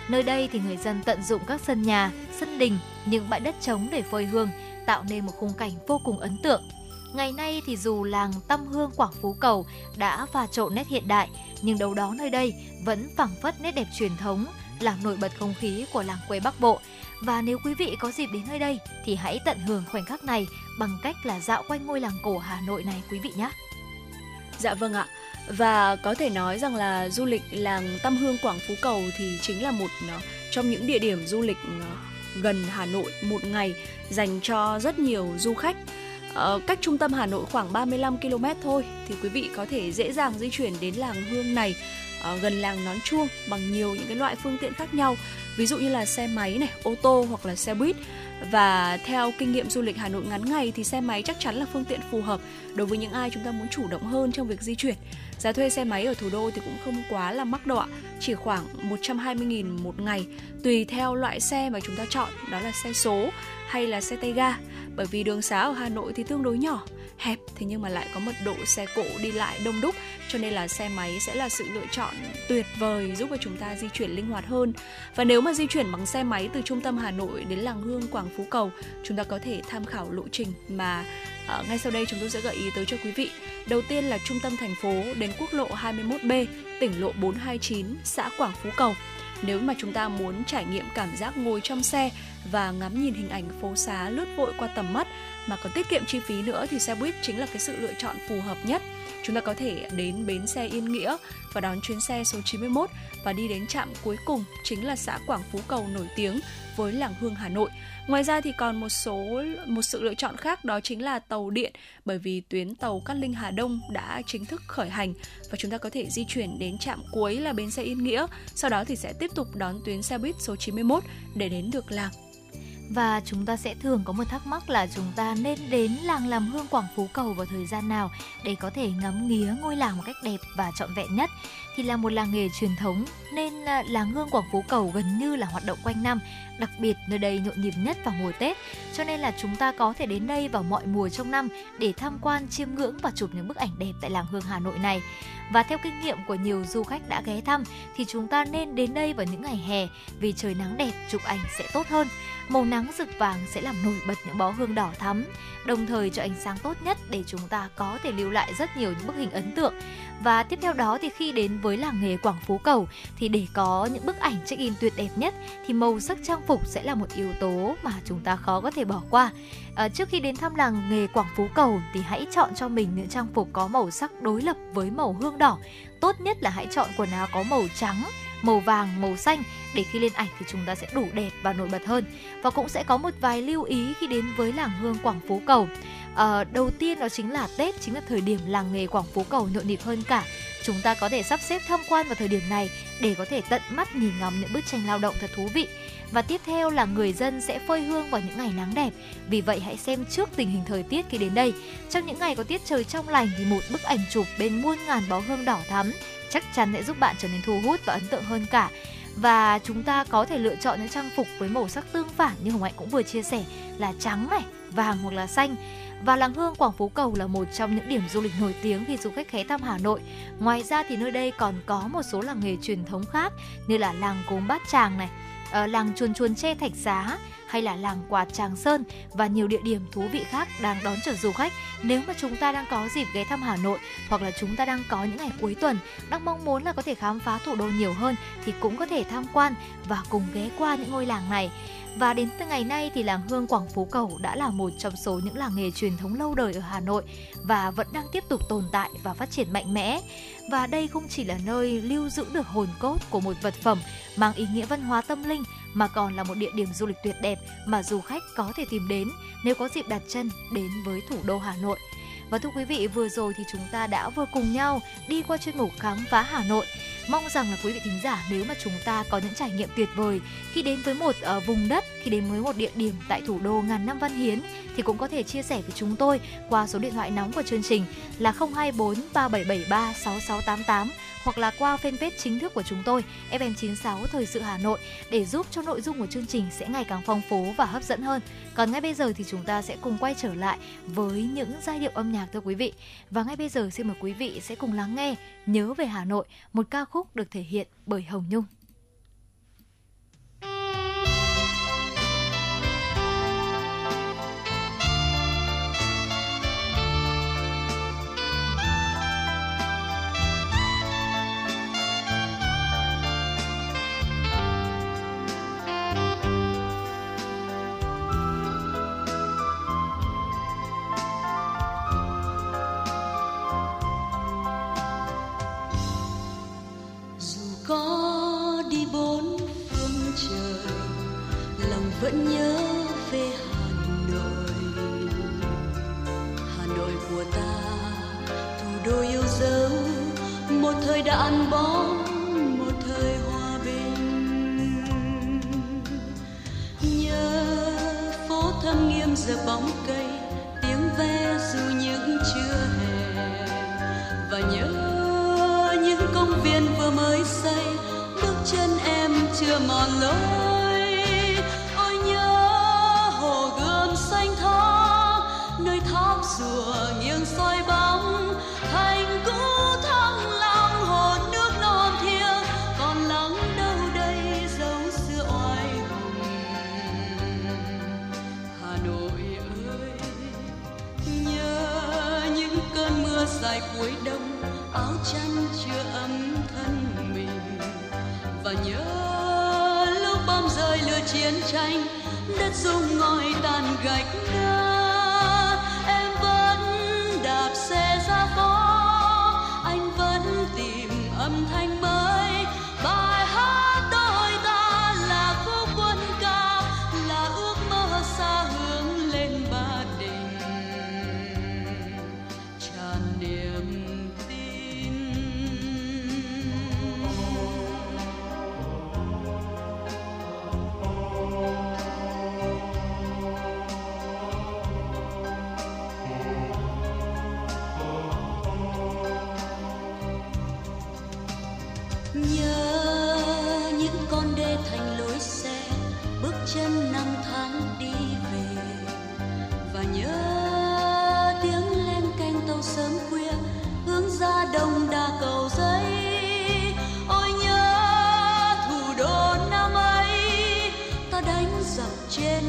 Nơi đây thì người dân tận dụng các sân nhà, sân đình, những bãi đất trống để phơi hương, tạo nên một khung cảnh vô cùng ấn tượng. Ngày nay thì dù làng Tâm Hương Quảng Phú Cầu đã pha trộn nét hiện đại, nhưng đâu đó nơi đây vẫn phảng phất nét đẹp truyền thống, làm nổi bật không khí của làng quê Bắc Bộ. Và nếu quý vị có dịp đến nơi đây thì hãy tận hưởng khoảnh khắc này bằng cách là dạo quanh ngôi làng cổ Hà Nội này quý vị nhé.
Dạ vâng ạ. Và có thể nói rằng là du lịch làng Tâm Hương Quảng Phú Cầu thì chính là một ờ, trong những địa điểm du lịch ờ, gần Hà Nội một ngày dành cho rất nhiều du khách. Ờ, cách trung tâm Hà Nội khoảng 35 km thôi thì quý vị có thể dễ dàng di chuyển đến làng Hương này ờ, gần làng Nón Chuông bằng nhiều những cái loại phương tiện khác nhau ví dụ như là xe máy này, ô tô hoặc là xe buýt và theo kinh nghiệm du lịch Hà Nội ngắn ngày thì xe máy chắc chắn là phương tiện phù hợp đối với những ai chúng ta muốn chủ động hơn trong việc di chuyển. Giá thuê xe máy ở thủ đô thì cũng không quá là mắc đâu ạ, chỉ khoảng 120.000 một ngày tùy theo loại xe mà chúng ta chọn, đó là xe số hay là xe tay ga. Bởi vì đường xá ở Hà Nội thì tương đối nhỏ, hẹp thế nhưng mà lại có mật độ xe cộ đi lại đông đúc cho nên là xe máy sẽ là sự lựa chọn tuyệt vời giúp cho chúng ta di chuyển linh hoạt hơn. Và nếu mà di chuyển bằng xe máy từ trung tâm Hà Nội đến làng Hương Quảng Phú Cầu chúng ta có thể tham khảo lộ trình mà À, ngay sau đây chúng tôi sẽ gợi ý tới cho quý vị. Đầu tiên là trung tâm thành phố đến quốc lộ 21B tỉnh lộ 429 xã Quảng Phú Cầu. Nếu mà chúng ta muốn trải nghiệm cảm giác ngồi trong xe và ngắm nhìn hình ảnh phố xá lướt vội qua tầm mắt mà còn tiết kiệm chi phí nữa thì xe buýt chính là cái sự lựa chọn phù hợp nhất. Chúng ta có thể đến bến xe Yên Nghĩa và đón chuyến xe số 91 và đi đến trạm cuối cùng chính là xã Quảng Phú Cầu nổi tiếng với làng hương Hà Nội. Ngoài ra thì còn một số một sự lựa chọn khác đó chính là tàu điện bởi vì tuyến tàu Cát Linh Hà Đông đã chính thức khởi hành và chúng ta có thể di chuyển đến trạm cuối là bến xe Yên Nghĩa, sau đó thì sẽ tiếp tục đón tuyến xe buýt số 91 để đến được làng
và chúng ta sẽ thường có một thắc mắc là chúng ta nên đến làng làm hương Quảng Phú Cầu vào thời gian nào để có thể ngắm nghía ngôi làng một cách đẹp và trọn vẹn nhất. Thì là một làng nghề truyền thống nên à, làng hương Quảng Phú Cầu gần như là hoạt động quanh năm, đặc biệt nơi đây nhộn nhịp nhất vào mùa Tết. Cho nên là chúng ta có thể đến đây vào mọi mùa trong năm để tham quan, chiêm ngưỡng và chụp những bức ảnh đẹp tại làng hương Hà Nội này. Và theo kinh nghiệm của nhiều du khách đã ghé thăm thì chúng ta nên đến đây vào những ngày hè vì trời nắng đẹp, chụp ảnh sẽ tốt hơn. Màu nắng rực vàng sẽ làm nổi bật những bó hương đỏ thắm, đồng thời cho ánh sáng tốt nhất để chúng ta có thể lưu lại rất nhiều những bức hình ấn tượng. Và tiếp theo đó thì khi đến với làng nghề Quảng Phú Cầu thì để có những bức ảnh check-in tuyệt đẹp nhất thì màu sắc trang phục sẽ là một yếu tố mà chúng ta khó có thể bỏ qua. À, trước khi đến thăm làng nghề Quảng Phú Cầu thì hãy chọn cho mình những trang phục có màu sắc đối lập với màu hương đỏ. Tốt nhất là hãy chọn quần áo có màu trắng màu vàng, màu xanh để khi lên ảnh thì chúng ta sẽ đủ đẹp và nổi bật hơn. Và cũng sẽ có một vài lưu ý khi đến với làng hương Quảng Phú Cầu. À, đầu tiên đó chính là Tết chính là thời điểm làng nghề Quảng Phú Cầu nhộn nhịp hơn cả. Chúng ta có thể sắp xếp tham quan vào thời điểm này để có thể tận mắt nhìn ngắm những bức tranh lao động thật thú vị. Và tiếp theo là người dân sẽ phơi hương vào những ngày nắng đẹp. Vì vậy hãy xem trước tình hình thời tiết khi đến đây. Trong những ngày có tiết trời trong lành thì một bức ảnh chụp bên muôn ngàn bó hương đỏ thắm chắc chắn sẽ giúp bạn trở nên thu hút và ấn tượng hơn cả và chúng ta có thể lựa chọn những trang phục với màu sắc tương phản như Hồng Hạnh cũng vừa chia sẻ là trắng này, vàng hoặc là xanh. Và làng Hương Quảng Phú Cầu là một trong những điểm du lịch nổi tiếng khi du khách ghé thăm Hà Nội. Ngoài ra thì nơi đây còn có một số làng nghề truyền thống khác như là làng cốm bát tràng này, ờ, làng chuồn chuồn tre thạch giá hay là làng quạt Tràng Sơn và nhiều địa điểm thú vị khác đang đón chờ du khách. Nếu mà chúng ta đang có dịp ghé thăm Hà Nội hoặc là chúng ta đang có những ngày cuối tuần đang mong muốn là có thể khám phá thủ đô nhiều hơn thì cũng có thể tham quan và cùng ghé qua những ngôi làng này. Và đến từ ngày nay thì làng Hương Quảng Phú Cầu đã là một trong số những làng nghề truyền thống lâu đời ở Hà Nội và vẫn đang tiếp tục tồn tại và phát triển mạnh mẽ. Và đây không chỉ là nơi lưu giữ được hồn cốt của một vật phẩm mang ý nghĩa văn hóa tâm linh mà còn là một địa điểm du lịch tuyệt đẹp mà du khách có thể tìm đến nếu có dịp đặt chân đến với thủ đô Hà Nội. Và thưa quý vị, vừa rồi thì chúng ta đã vừa cùng nhau đi qua chuyên mục khám phá Hà Nội. Mong rằng là quý vị thính giả nếu mà chúng ta có những trải nghiệm tuyệt vời khi đến với một uh, vùng đất, khi đến với một địa điểm tại thủ đô ngàn năm văn hiến thì cũng có thể chia sẻ với chúng tôi qua số điện thoại nóng của chương trình là 024 3773 6688 hoặc là qua fanpage chính thức của chúng tôi FM96 Thời sự Hà Nội để giúp cho nội dung của chương trình sẽ ngày càng phong phú và hấp dẫn hơn. Còn ngay bây giờ thì chúng ta sẽ cùng quay trở lại với những giai điệu âm nhạc thưa quý vị. Và ngay bây giờ xin mời quý vị sẽ cùng lắng nghe Nhớ về Hà Nội, một ca khúc được thể hiện bởi Hồng Nhung.
Vẫn nhớ về hà nội. Hà nội của ta, thủ đô yêu dấu, một thời đã ăn bóng, một thời hòa bình. Nhớ phố thâm nghiêm giờ bóng cây, tiếng ve dù những trưa hè. Và nhớ những công viên vừa mới xây, bước chân em chưa mòn lối. Chùa nghiêng soi bóng. Thành cũ thăng long hồ nước non thiêng. Còn lắng đâu đây dấu xưa oai hùng. Hà nội ơi, nhớ những cơn mưa dài cuối đông. Áo chăn chưa ấm thân mình. Và nhớ lúc bom rơi lửa chiến tranh, đất dung ngòi tàn gạch nơi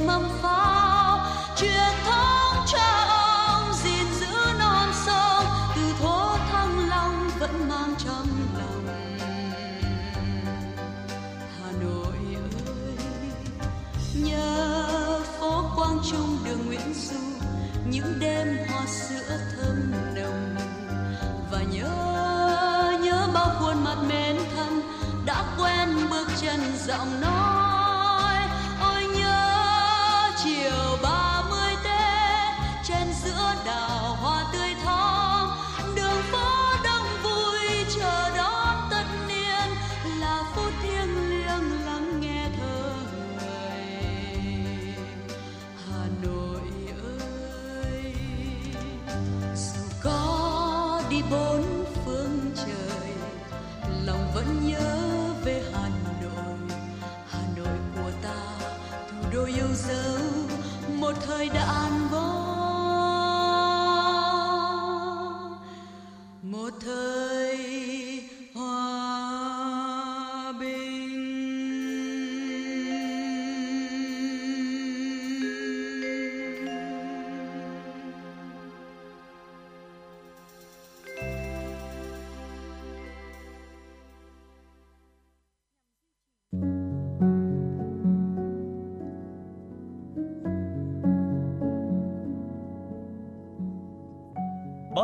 mâm pháo truyền thống cha ông, gìn giữ non sông. Từ thố thăng long vẫn mang trong lòng Hà Nội ơi, nhớ phố Quang Trung đường Nguyễn Du. Những đêm hoa sữa thơm nồng. Và nhớ nhớ bao khuôn mặt mến thân. Đã quen bước chân giọng nói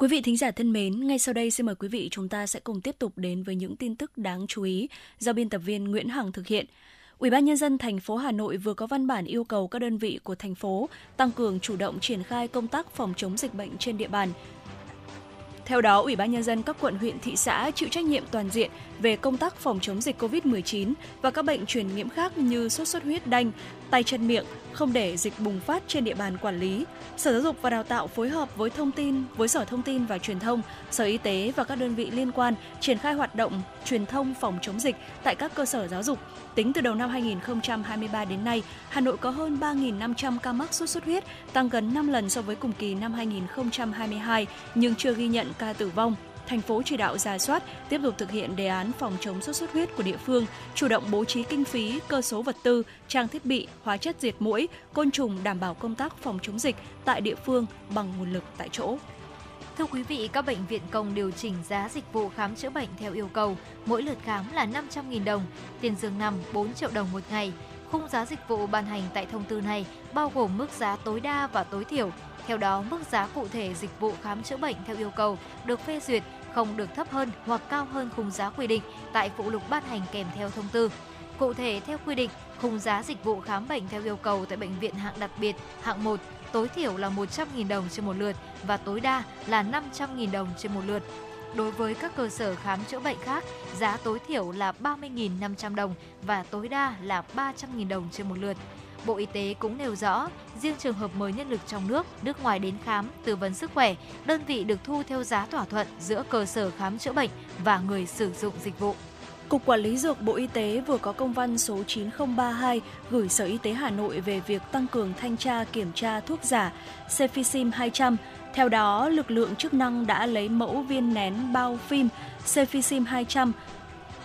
Quý vị thính giả thân mến, ngay sau đây xin mời quý vị chúng ta sẽ cùng tiếp tục đến với những tin tức đáng chú ý do biên tập viên Nguyễn Hằng thực hiện. Ủy ban nhân dân thành phố Hà Nội vừa có văn bản yêu cầu các đơn vị của thành phố tăng cường chủ động triển khai công tác phòng chống dịch bệnh trên địa bàn. Theo đó, Ủy ban nhân dân các quận huyện thị xã chịu trách nhiệm toàn diện về công tác phòng chống dịch COVID-19 và các bệnh truyền nhiễm khác như sốt xuất huyết đanh, tay chân miệng, không để dịch bùng phát trên địa bàn quản lý. Sở Giáo dục và Đào tạo phối hợp với thông tin với Sở Thông tin và Truyền thông, Sở Y tế và các đơn vị liên quan triển khai hoạt động truyền thông phòng chống dịch tại các cơ sở giáo dục. Tính từ đầu năm 2023 đến nay, Hà Nội có hơn 3.500 ca mắc sốt xuất huyết, tăng gần 5 lần so với cùng kỳ năm 2022 nhưng chưa ghi nhận ca tử vong thành phố chỉ đạo ra soát, tiếp tục thực hiện đề án phòng chống sốt xuất huyết của địa phương, chủ động bố trí kinh phí, cơ số vật tư, trang thiết bị, hóa chất diệt mũi, côn trùng đảm bảo công tác phòng chống dịch tại địa phương bằng nguồn lực tại chỗ.
Thưa quý vị, các bệnh viện công điều chỉnh giá dịch vụ khám chữa bệnh theo yêu cầu. Mỗi lượt khám là 500.000 đồng, tiền giường nằm 4 triệu đồng một ngày. Khung giá dịch vụ ban hành tại thông tư này bao gồm mức giá tối đa và tối thiểu. Theo đó, mức giá cụ thể dịch vụ khám chữa bệnh theo yêu cầu được phê duyệt không được thấp hơn hoặc cao hơn khung giá quy định tại phụ lục ban hành kèm theo thông tư. Cụ thể theo quy định, khung giá dịch vụ khám bệnh theo yêu cầu tại bệnh viện hạng đặc biệt, hạng 1 tối thiểu là 100.000 đồng trên một lượt và tối đa là 500.000 đồng trên một lượt. Đối với các cơ sở khám chữa bệnh khác, giá tối thiểu là 30.500 đồng và tối đa là 300.000 đồng trên một lượt. Bộ Y tế cũng nêu rõ, riêng trường hợp mới nhân lực trong nước, nước ngoài đến khám, tư vấn sức khỏe, đơn vị được thu theo giá thỏa thuận giữa cơ sở khám chữa bệnh và người sử dụng dịch vụ.
Cục Quản lý Dược Bộ Y tế vừa có công văn số 9032 gửi Sở Y tế Hà Nội về việc tăng cường thanh tra kiểm tra thuốc giả Cefixim 200. Theo đó, lực lượng chức năng đã lấy mẫu viên nén bao phim Cefixim 200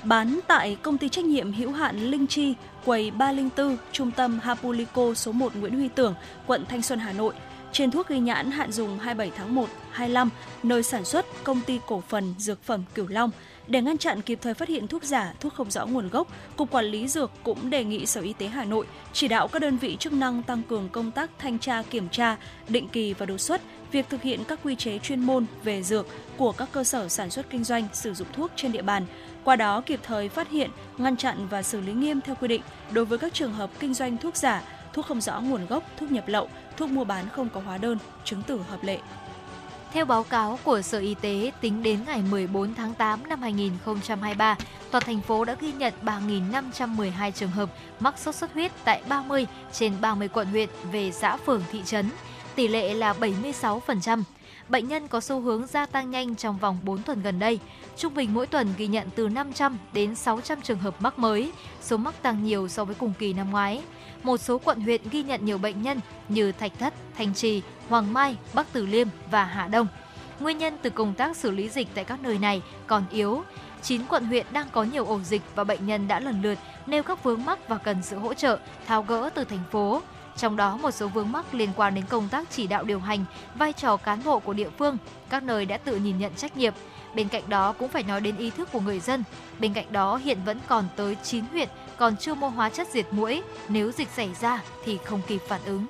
bán tại công ty trách nhiệm hữu hạn Linh Chi, quầy 304, trung tâm Hapulico số 1 Nguyễn Huy Tưởng, quận Thanh Xuân, Hà Nội. Trên thuốc ghi nhãn hạn dùng 27 tháng 1, 25, nơi sản xuất công ty cổ phần dược phẩm Cửu Long. Để ngăn chặn kịp thời phát hiện thuốc giả, thuốc không rõ nguồn gốc, Cục Quản lý Dược cũng đề nghị Sở Y tế Hà Nội chỉ đạo các đơn vị chức năng tăng cường công tác thanh tra kiểm tra, định kỳ và đột xuất việc thực hiện các quy chế chuyên môn về dược của các cơ sở sản xuất kinh doanh sử dụng thuốc trên địa bàn, qua đó kịp thời phát hiện, ngăn chặn và xử lý nghiêm theo quy định đối với các trường hợp kinh doanh thuốc giả, thuốc không rõ nguồn gốc, thuốc nhập lậu, thuốc mua bán không có hóa đơn, chứng tử hợp lệ.
Theo báo cáo của Sở Y tế, tính đến ngày 14 tháng 8 năm 2023, toàn thành phố đã ghi nhận 3.512 trường hợp mắc sốt xuất huyết tại 30 trên 30 quận huyện về xã phường thị trấn. tỷ lệ là 76%. Bệnh nhân có xu hướng gia tăng nhanh trong vòng 4 tuần gần đây. Trung bình mỗi tuần ghi nhận từ 500 đến 600 trường hợp mắc mới, số mắc tăng nhiều so với cùng kỳ năm ngoái. Một số quận huyện ghi nhận nhiều bệnh nhân như Thạch Thất, Thanh Trì, Hoàng Mai, Bắc Từ Liêm và Hạ Đông. Nguyên nhân từ công tác xử lý dịch tại các nơi này còn yếu. 9 quận huyện đang có nhiều ổ dịch và bệnh nhân đã lần lượt nêu các vướng mắc và cần sự hỗ trợ, tháo gỡ từ thành phố. Trong đó một số vướng mắc liên quan đến công tác chỉ đạo điều hành, vai trò cán bộ của địa phương, các nơi đã tự nhìn nhận trách nhiệm. Bên cạnh đó cũng phải nói đến ý thức của người dân. Bên cạnh đó hiện vẫn còn tới 9 huyện còn chưa mua hóa chất diệt mũi, nếu dịch xảy ra thì không kịp phản ứng.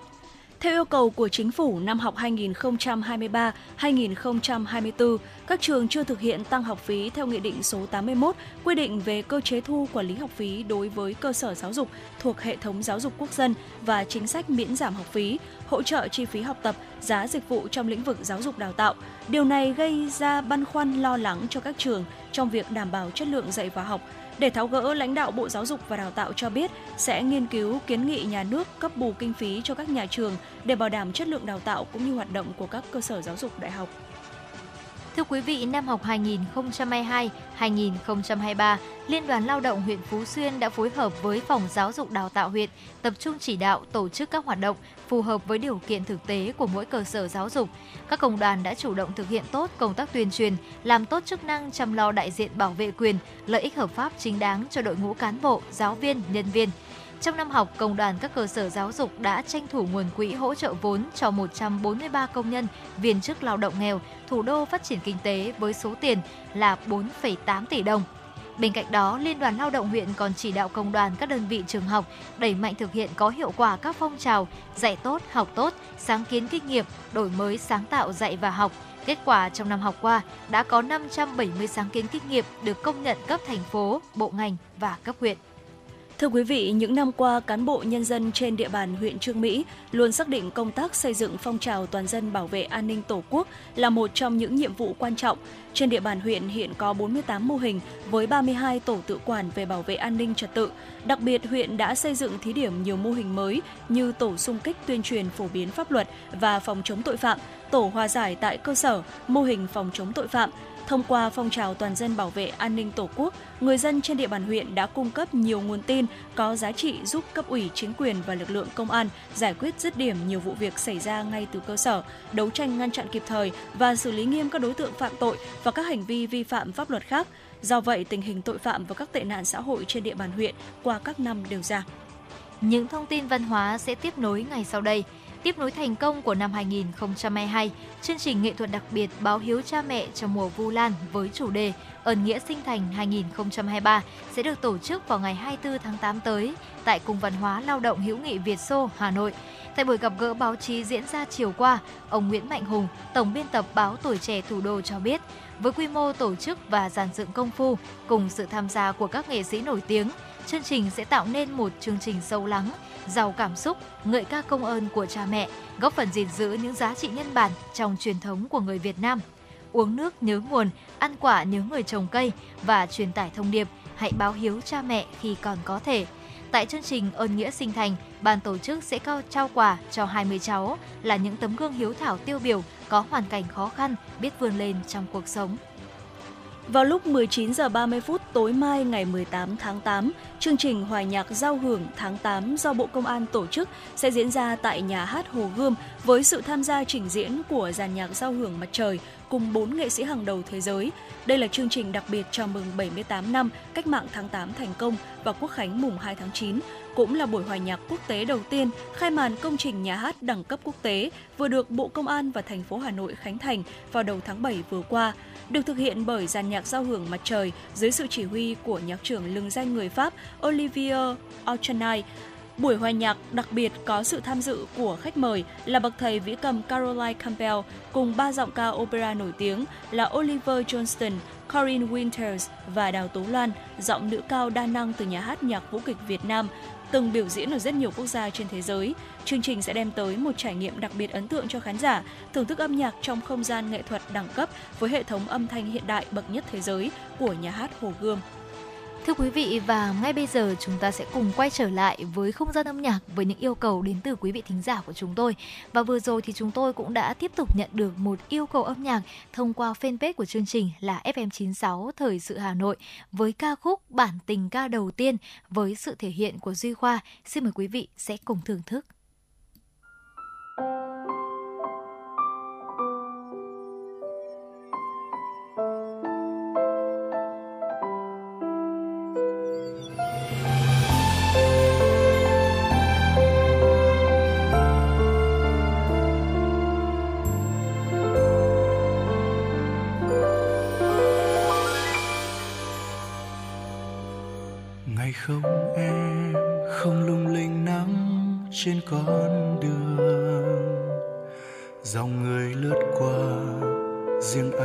Theo yêu cầu của chính phủ năm học 2023-2024, các trường chưa thực hiện tăng học phí theo Nghị định số 81 quy định về cơ chế thu quản lý học phí đối với cơ sở giáo dục thuộc hệ thống giáo dục quốc dân và chính sách miễn giảm học phí, hỗ trợ chi phí học tập, giá dịch vụ trong lĩnh vực giáo dục đào tạo. Điều này gây ra băn khoăn lo lắng cho các trường trong việc đảm bảo chất lượng dạy và học, để tháo gỡ, lãnh đạo Bộ Giáo dục và Đào tạo cho biết sẽ nghiên cứu kiến nghị nhà nước cấp bù kinh phí cho các nhà trường để bảo đảm chất lượng đào tạo cũng như hoạt động của các cơ sở giáo dục đại học.
Thưa quý vị, năm học 2022-2023, Liên đoàn Lao động huyện Phú Xuyên đã phối hợp với Phòng Giáo dục Đào tạo huyện tập trung chỉ đạo tổ chức các hoạt động phù hợp với điều kiện thực tế của mỗi cơ sở giáo dục. Các công đoàn đã chủ động thực hiện tốt công tác tuyên truyền, làm tốt chức năng chăm lo đại diện bảo vệ quyền, lợi ích hợp pháp chính đáng cho đội ngũ cán bộ, giáo viên, nhân viên. Trong năm học, công đoàn các cơ sở giáo dục đã tranh thủ nguồn quỹ hỗ trợ vốn cho 143 công nhân, viên chức lao động nghèo, thủ đô phát triển kinh tế với số tiền là 4,8 tỷ đồng. Bên cạnh đó, Liên đoàn Lao động huyện còn chỉ đạo công đoàn các đơn vị trường học đẩy mạnh thực hiện có hiệu quả các phong trào dạy tốt, học tốt, sáng kiến kinh nghiệm, đổi mới sáng tạo dạy và học. Kết quả trong năm học qua đã có 570 sáng kiến kinh nghiệm được công nhận cấp thành phố, bộ ngành và cấp huyện.
Thưa quý vị, những năm qua, cán bộ nhân dân trên địa bàn huyện Trương Mỹ luôn xác định công tác xây dựng phong trào toàn dân bảo vệ an ninh Tổ quốc là một trong những nhiệm vụ quan trọng. Trên địa bàn huyện hiện có 48 mô hình với 32 tổ tự quản về bảo vệ an ninh trật tự. Đặc biệt, huyện đã xây dựng thí điểm nhiều mô hình mới như tổ xung kích tuyên truyền phổ biến pháp luật và phòng chống tội phạm, tổ hòa giải tại cơ sở, mô hình phòng chống tội phạm, Thông qua phong trào toàn dân bảo vệ an ninh Tổ quốc, người dân trên địa bàn huyện đã cung cấp nhiều nguồn tin có giá trị giúp cấp ủy chính quyền và lực lượng công an giải quyết dứt điểm nhiều vụ việc xảy ra ngay từ cơ sở, đấu tranh ngăn chặn kịp thời và xử lý nghiêm các đối tượng phạm tội và các hành vi vi phạm pháp luật khác. Do vậy, tình hình tội phạm và các tệ nạn xã hội trên địa bàn huyện qua các năm đều giảm.
Những thông tin văn hóa sẽ tiếp nối ngày sau đây. Tiếp nối thành công của năm 2022, chương trình nghệ thuật đặc biệt Báo hiếu cha mẹ trong mùa Vu Lan với chủ đề Ơn nghĩa sinh thành 2023 sẽ được tổ chức vào ngày 24 tháng 8 tới tại Cung văn hóa lao động hữu nghị Việt Xô, Hà Nội. Tại buổi gặp gỡ báo chí diễn ra chiều qua, ông Nguyễn Mạnh Hùng, tổng biên tập báo Tuổi trẻ thủ đô cho biết, với quy mô tổ chức và dàn dựng công phu cùng sự tham gia của các nghệ sĩ nổi tiếng, chương trình sẽ tạo nên một chương trình sâu lắng, giàu cảm xúc, ngợi ca công ơn của cha mẹ, góp phần gìn giữ những giá trị nhân bản trong truyền thống của người Việt Nam. Uống nước nhớ nguồn, ăn quả nhớ người trồng cây và truyền tải thông điệp hãy báo hiếu cha mẹ khi còn có thể. Tại chương trình Ơn Nghĩa Sinh Thành, ban tổ chức sẽ cao trao quà cho 20 cháu là những tấm gương hiếu thảo tiêu biểu có hoàn cảnh khó khăn, biết vươn lên trong cuộc sống.
Vào lúc 19 giờ 30 phút tối mai ngày 18 tháng 8, chương trình Hòa nhạc giao hưởng tháng 8 do Bộ Công an tổ chức sẽ diễn ra tại nhà hát Hồ Gươm với sự tham gia trình diễn của dàn nhạc giao hưởng mặt trời cùng 4 nghệ sĩ hàng đầu thế giới. Đây là chương trình đặc biệt chào mừng 78 năm Cách mạng tháng 8 thành công và Quốc khánh mùng 2 tháng 9, cũng là buổi hòa nhạc quốc tế đầu tiên khai màn công trình nhà hát đẳng cấp quốc tế vừa được Bộ Công an và thành phố Hà Nội khánh thành vào đầu tháng 7 vừa qua được thực hiện bởi dàn nhạc giao hưởng mặt trời dưới sự chỉ huy của nhạc trưởng lừng danh người Pháp Olivier Auchanay. Buổi hòa nhạc đặc biệt có sự tham dự của khách mời là bậc thầy vĩ cầm Caroline Campbell cùng ba giọng ca opera nổi tiếng là Oliver Johnston, Corinne Winters và Đào Tố Loan, giọng nữ cao đa năng từ nhà hát nhạc vũ kịch Việt Nam, từng biểu diễn ở rất nhiều quốc gia trên thế giới. Chương trình sẽ đem tới một trải nghiệm đặc biệt ấn tượng cho khán giả, thưởng thức âm nhạc trong không gian nghệ thuật đẳng cấp với hệ thống âm thanh hiện đại bậc nhất thế giới của nhà hát Hồ Gươm.
Thưa quý vị, và ngay bây giờ chúng ta sẽ cùng quay trở lại với không gian âm nhạc với những yêu cầu đến từ quý vị thính giả của chúng tôi. Và vừa rồi thì chúng tôi cũng đã tiếp tục nhận được một yêu cầu âm nhạc thông qua fanpage của chương trình là FM96 Thời sự Hà Nội với ca khúc Bản tình ca đầu tiên với sự thể hiện của Duy Khoa. Xin mời quý vị sẽ cùng thưởng thức.
Thank you con đường. Dòng người lướt qua riêng anh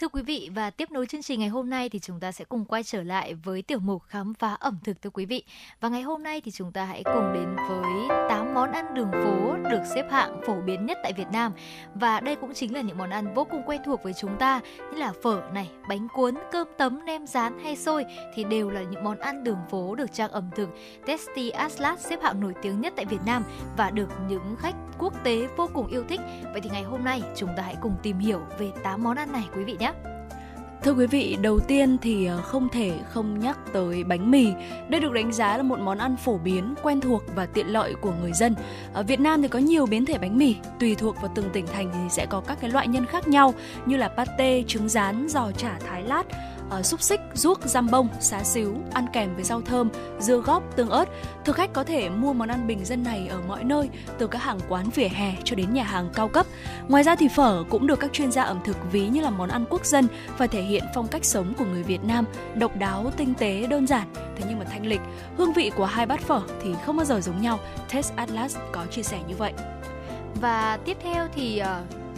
Thưa quý vị và tiếp nối chương trình ngày hôm nay thì chúng ta sẽ cùng quay trở lại với tiểu mục khám phá ẩm thực thưa quý vị. Và ngày hôm nay thì chúng ta hãy cùng đến với 8 món ăn đường phố được xếp hạng phổ biến nhất tại Việt Nam. Và đây cũng chính là những món ăn vô cùng quen thuộc với chúng ta như là phở này, bánh cuốn, cơm tấm, nem rán hay xôi thì đều là những món ăn đường phố được trang ẩm thực Tasty Atlas xếp hạng nổi tiếng nhất tại Việt Nam và được những khách quốc tế vô cùng yêu thích. Vậy thì ngày hôm nay chúng ta hãy cùng tìm hiểu về 8 món ăn này quý vị nhé.
Thưa quý vị, đầu tiên thì ờ, không thể không nhắc tới bánh mì. Đây được đánh giá là một món ăn phổ biến, quen thuộc và tiện lợi của người dân. Ở Việt Nam thì có nhiều biến thể bánh mì, tùy thuộc vào từng tỉnh thành thì sẽ có các cái loại nhân khác nhau như là pate, trứng rán, giò chả thái lát, uh, xúc xích, ruốc, giam bông, xá xíu, ăn kèm với rau thơm, dưa góp, tương ớt. Thực khách có thể mua món ăn bình dân này ở mọi nơi, từ các hàng quán vỉa hè cho đến nhà hàng cao cấp. Ngoài ra thì phở cũng được các chuyên gia ẩm thực ví như là món ăn quốc dân và thể hiện phong cách sống của người Việt Nam, độc đáo, tinh tế, đơn giản. Thế nhưng mà thanh lịch, hương vị của hai bát phở thì không bao giờ giống nhau. Test Atlas có chia sẻ như vậy.
Và tiếp theo thì uh,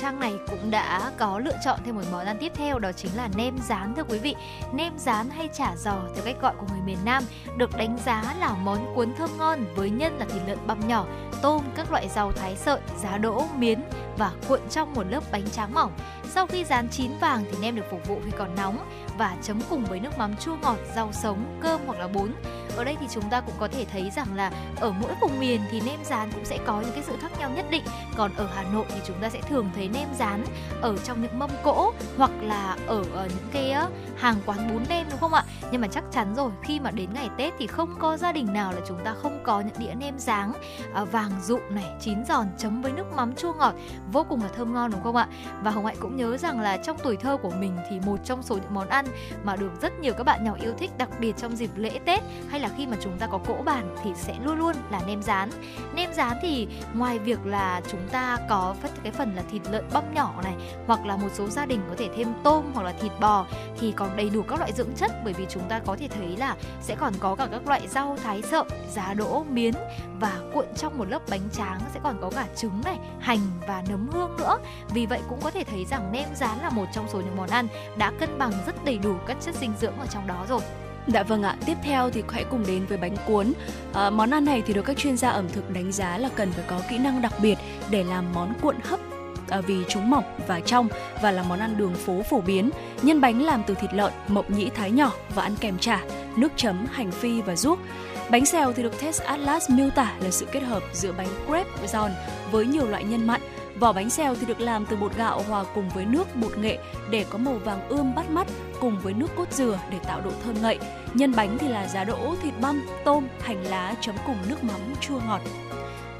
Trang này cũng đã có lựa chọn thêm một món ăn tiếp theo đó chính là nem rán thưa quý vị. Nem rán hay chả giò theo cách gọi của người miền Nam được đánh giá là món cuốn thơm ngon với nhân là thịt lợn băm nhỏ, tôm, các loại rau thái sợi, giá đỗ, miến và cuộn trong một lớp bánh tráng mỏng. Sau khi rán chín vàng thì nem được phục vụ khi còn nóng và chấm cùng với nước mắm chua ngọt, rau sống, cơm hoặc là bún. Ở đây thì chúng ta cũng có thể thấy rằng là ở mỗi vùng miền thì nem rán cũng sẽ có những cái sự khác nhau nhất định. Còn ở Hà Nội thì chúng ta sẽ thường thấy nem rán ở trong những mâm cỗ hoặc là ở, ờ, những cái hàng quán bún nem đúng không ạ? Nhưng mà chắc chắn rồi khi mà đến ngày Tết thì không có gia đình nào là chúng ta không có những đĩa nem rán ờ, vàng rụm này chín giòn chấm với nước mắm chua ngọt vô cùng là thơm ngon đúng không ạ? Và Hồng Hạnh cũng nhớ rằng là trong tuổi thơ của mình thì một trong số những món ăn mà được rất nhiều các bạn nhỏ yêu thích đặc biệt trong dịp lễ Tết hay là khi mà chúng ta có cỗ bàn thì sẽ luôn luôn là nem rán. Nem rán thì ngoài việc là chúng ta có cái phần là thịt lợn băm nhỏ này hoặc là một số gia đình có thể thêm tôm hoặc là thịt bò thì còn đầy đủ các loại dưỡng chất bởi vì chúng ta có thể thấy là sẽ còn có cả các loại rau thái sợi, giá đỗ, miến và cuộn trong một lớp bánh tráng sẽ còn có cả trứng này, hành và nấm hương nữa. Vì vậy cũng có thể thấy rằng nem rán là một trong số những món ăn đã cân bằng rất đầy đủ các chất dinh dưỡng ở trong đó rồi.
Dạ vâng ạ, tiếp theo thì hãy cùng đến với bánh cuốn. À, món ăn này thì được các chuyên gia ẩm thực đánh giá là cần phải có kỹ năng đặc biệt để làm món cuộn hấp à, vì chúng mỏng và trong và là món ăn đường phố phổ biến. Nhân bánh làm từ thịt lợn, mộc nhĩ thái nhỏ và ăn kèm chả, nước chấm, hành phi và ruốc. Bánh xèo thì được Test Atlas miêu tả là sự kết hợp giữa bánh crepe giòn với nhiều loại nhân mặn. Vỏ bánh xèo thì được làm từ bột gạo hòa cùng với nước bột nghệ để có màu vàng ươm bắt mắt cùng với nước cốt dừa để tạo độ thơm ngậy. Nhân bánh thì là giá đỗ, thịt băm, tôm, hành lá chấm cùng nước mắm chua ngọt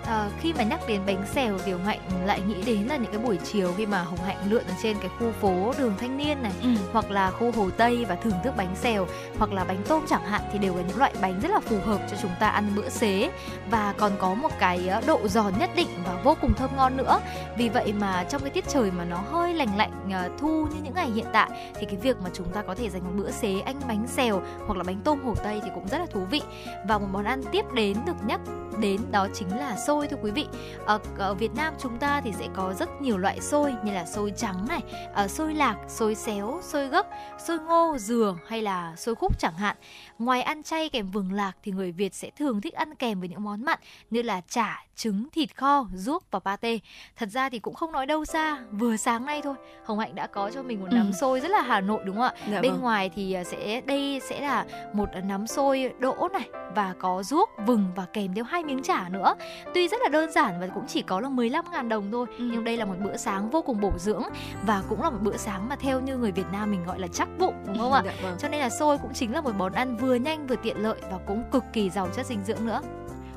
À, khi mà nhắc đến bánh xèo thì Hồng Hạnh lại nghĩ đến là những cái buổi chiều khi mà Hồng Hạnh lượn ở trên cái khu phố đường Thanh Niên này
Ừ.
hoặc là khu Hồ Tây và thưởng thức bánh xèo hoặc là bánh tôm chẳng hạn thì đều là những loại bánh rất là phù hợp cho chúng ta ăn bữa xế và còn có một cái ờ, độ giòn nhất định và vô cùng thơm ngon nữa. Vì vậy mà trong cái tiết trời mà nó hơi lành lạnh ờ, thu như những ngày hiện tại thì cái việc mà chúng ta có thể dành một bữa xế anh bánh xèo hoặc là bánh tôm Hồ Tây thì cũng rất là thú vị. Và một món ăn tiếp đến được nhắc đến đó chính là xôi thưa quý vị. Ờ, ở, ở Việt Nam chúng ta thì sẽ có rất nhiều loại xôi như là xôi trắng này, ờ, xôi lạc, xôi xéo, xôi gấc, xôi ngô, dừa hay là xôi khúc chẳng hạn. Ngoài ăn chay kèm vừng lạc thì người Việt sẽ thường thích ăn kèm với những món mặn như là chả, trứng, thịt kho, ruốc và pate. Thật ra thì cũng không nói đâu xa, vừa sáng nay thôi, Hồng Hạnh đã có cho mình một nắm
Ừ.
xôi rất là Hà Nội đúng không ạ?
Dạ
Bên
vâng.
ngoài thì à, sẽ đây sẽ là một nắm xôi đỗ này và có ruốc, vừng và kèm theo hai miếng chả nữa. Tuy rất là đơn giản và cũng chỉ có là 15.000 đồng thôi,
Ừ.
nhưng đây là một bữa sáng vô cùng bổ dưỡng và cũng là một bữa sáng mà theo như người Việt Nam mình gọi là chắc bụng đúng không ạ?
Dạ vâng.
Cho nên là xôi cũng chính là một món ăn vừa vừa nhanh vừa tiện lợi và cũng cực kỳ giàu chất dinh dưỡng nữa.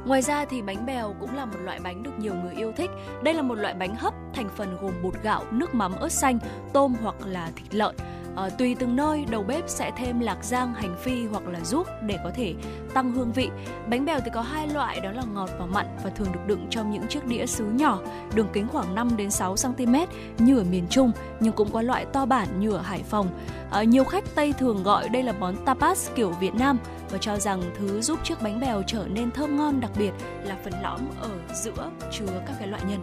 Ngoài ra thì bánh bèo cũng là một loại bánh được nhiều người yêu thích. Đây là một loại bánh hấp thành phần gồm bột gạo, nước mắm, ớt xanh, tôm hoặc là thịt lợn. À, tùy từng nơi, đầu bếp sẽ thêm lạc rang, hành phi hoặc là ruốc để có thể tăng hương vị. Bánh bèo thì có hai loại đó là ngọt và mặn và thường được đựng trong những chiếc đĩa sứ nhỏ, đường kính khoảng 5 đến 6 cm như ở miền Trung, nhưng cũng có loại to bản như ở Hải Phòng. À, nhiều khách Tây thường gọi đây là món tapas kiểu Việt Nam và cho rằng thứ giúp chiếc bánh bèo trở nên thơm ngon đặc biệt là phần lõm ở giữa chứa các cái loại nhân.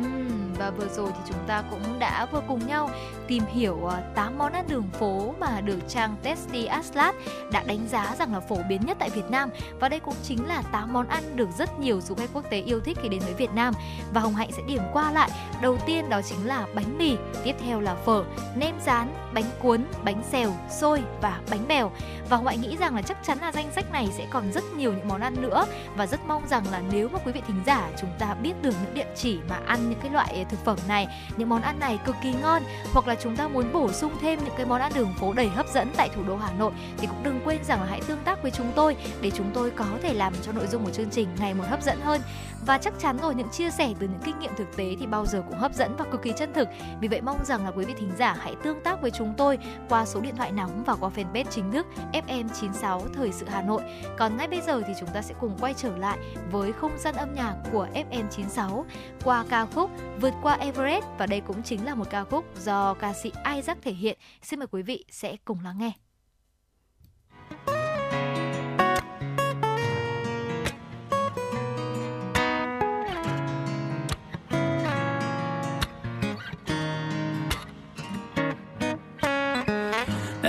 Uhm và vừa rồi thì chúng ta cũng đã vừa cùng nhau tìm hiểu ờ, 8 món ăn đường phố mà được trang Tasty Atlas đã đánh giá rằng là phổ biến nhất tại Việt Nam. Và đây cũng chính là 8 món ăn được rất nhiều du khách quốc tế yêu thích khi đến với Việt Nam. Và Hồng Hạnh sẽ điểm qua lại. Đầu tiên đó chính là bánh mì, tiếp theo là phở nem rán, bánh cuốn, bánh xèo, xôi và bánh bèo. Và Hồng Hạnh nghĩ rằng là chắc chắn là danh sách này sẽ còn rất nhiều những món ăn nữa. Và rất mong rằng là nếu mà quý vị thính giả chúng ta biết được những địa chỉ mà ăn những cái loại thực phẩm này. Những món ăn này cực kỳ ngon. Hoặc là chúng ta muốn bổ sung thêm những cái món ăn đường phố đầy hấp dẫn tại thủ đô Hà Nội thì cũng đừng quên rằng là hãy tương tác với chúng tôi để chúng tôi có thể làm cho nội dung của chương trình ngày một hấp dẫn hơn và chắc chắn rồi, những chia sẻ từ những kinh nghiệm thực tế thì bao giờ cũng hấp dẫn và cực kỳ chân thực vì vậy mong rằng là quý vị thính giả hãy tương tác với chúng tôi qua số điện thoại nóng và qua fanpage chính thức FM96 Thời sự Hà Nội còn ngay bây giờ thì chúng ta sẽ cùng quay trở lại với không gian âm nhạc của FM96 qua ca khúc Vượt qua Everest và đây cũng chính là một ca khúc do ca sĩ Isaac thể hiện. Xin mời quý vị sẽ cùng lắng nghe.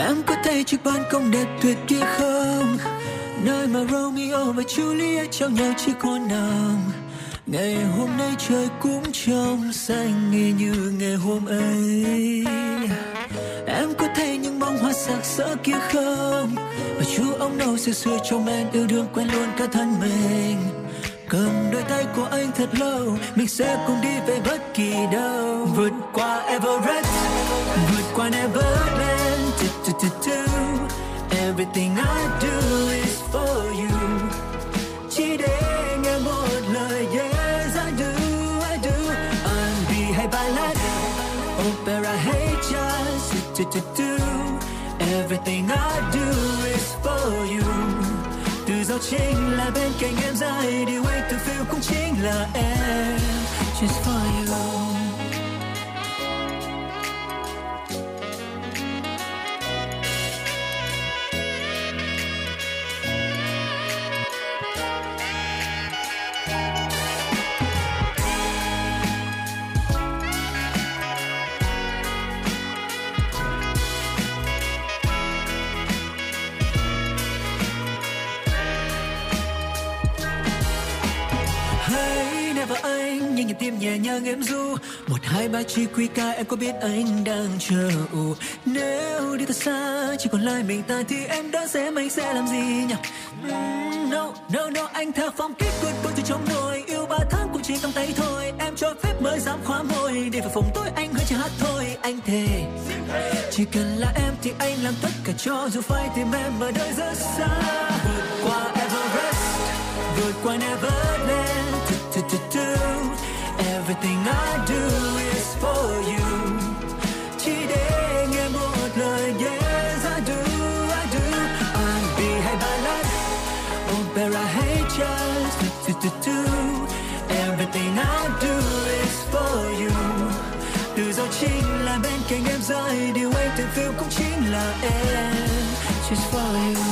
Em có thấy chiếc ban công đẹp tuyệt kia không? Nơi mà Romeo và Juliet trao nhau chiếc hôn nàng. Ngày hôm nay trời cũng trong xanh y như ngày hôm ấy. Em có thấy những bông hoa sạc sỡ kia không? Và chú ông đâu xưa xưa trong em yêu đương quen luôn cả thân mình. Cầm đôi tay của anh thật lâu, Mình sẽ cùng đi về bất kỳ đâu. Vượt qua Everest, Vượt qua Neverland do, do, do. Everything I do is for you. Chỉ để nghe một lời Yes I do, I do. R&B hay ballad Opera hay jazz do, do, do, tu. Everything I do is for you. Từ gió chính là bên cạnh em ra đi way to feel cũng chính là em. Just for you. Như nhịp tim nhẹ nhàng em ru. Một hai ba chỉ quy ca em có biết anh đang chờ. Ù nếu đi thật xa chỉ còn lại mình ta thì em đã sẽ anh sẽ làm gì nhỉ? Mm, no no no anh theo phong cách cuốn cuốn từ trong môi yêu ba tháng cũng chỉ trong tay thôi. Em cho phép mới dám khóa môi. Để vào phòng tôi anh hơi chỉ hát thôi. Anh thề chỉ cần là em thì anh làm tất cả cho dù phải tìm em ở nơi rất xa. Vượt qua Everest vượt qua Neverland. Everything I do is for you. Chỉ để nghe một lời Yes I do, I do. R&B hay ballad Opera hay jazz do, do, do, do. Everything I do is for you. Từ giờ chính là bên cạnh em rồi Điều anh từng feel cũng chính là em. Just for you.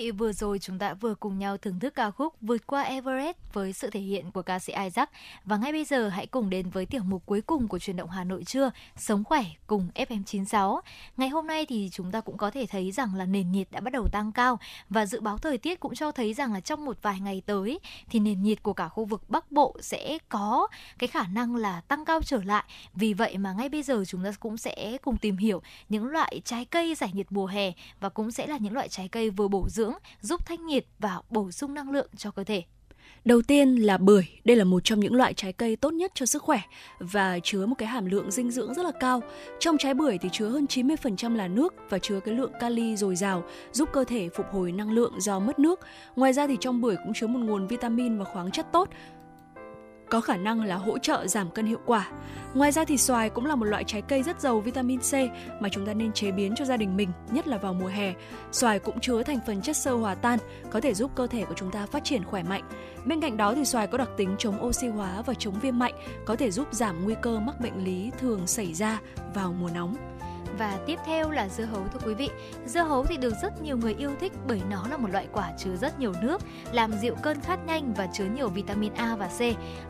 Vị, vừa rồi chúng ta vừa cùng nhau thưởng thức ca khúc Vượt qua Everest với sự thể hiện của ca sĩ Isaac. Và ngay bây giờ hãy cùng đến với tiểu mục cuối cùng của truyền động Hà Nội trưa, Sống khỏe cùng FM96. Ngày hôm nay thì chúng ta cũng có thể thấy rằng là nền nhiệt đã bắt đầu tăng cao và dự báo thời tiết cũng cho thấy rằng là trong một vài ngày tới thì nền nhiệt của cả khu vực Bắc Bộ sẽ có cái khả năng là tăng cao trở lại. Vì vậy mà ngay bây giờ chúng ta cũng sẽ cùng tìm hiểu những loại trái cây giải nhiệt mùa hè và cũng sẽ là những loại trái cây vừa bổ dưỡng, giúp thanh nhiệt và bổ sung năng lượng cho cơ thể.
Đầu tiên là bưởi, đây là một trong những loại trái cây tốt nhất cho sức khỏe và chứa một cái hàm lượng dinh dưỡng rất là cao. Trong trái bưởi thì chứa hơn 90% là nước và chứa cái lượng kali dồi dào, giúp cơ thể phục hồi năng lượng do mất nước. Ngoài ra thì trong bưởi cũng chứa một nguồn vitamin và khoáng chất tốt, có khả năng là hỗ trợ giảm cân hiệu quả. Ngoài ra thì xoài cũng là một loại trái cây rất giàu vitamin C mà chúng ta nên chế biến cho gia đình mình, nhất là vào mùa hè. Xoài cũng chứa thành phần chất xơ hòa tan, có thể giúp cơ thể của chúng ta phát triển khỏe mạnh. Bên cạnh đó thì xoài có đặc tính chống oxy hóa và chống viêm mạnh, có thể giúp giảm nguy cơ mắc bệnh lý thường xảy ra vào mùa nóng.
Và tiếp theo là dưa hấu thưa quý vị. Dưa hấu thì được rất nhiều người yêu thích bởi nó là một loại quả chứa rất nhiều nước, làm dịu cơn khát nhanh và chứa nhiều vitamin A và C.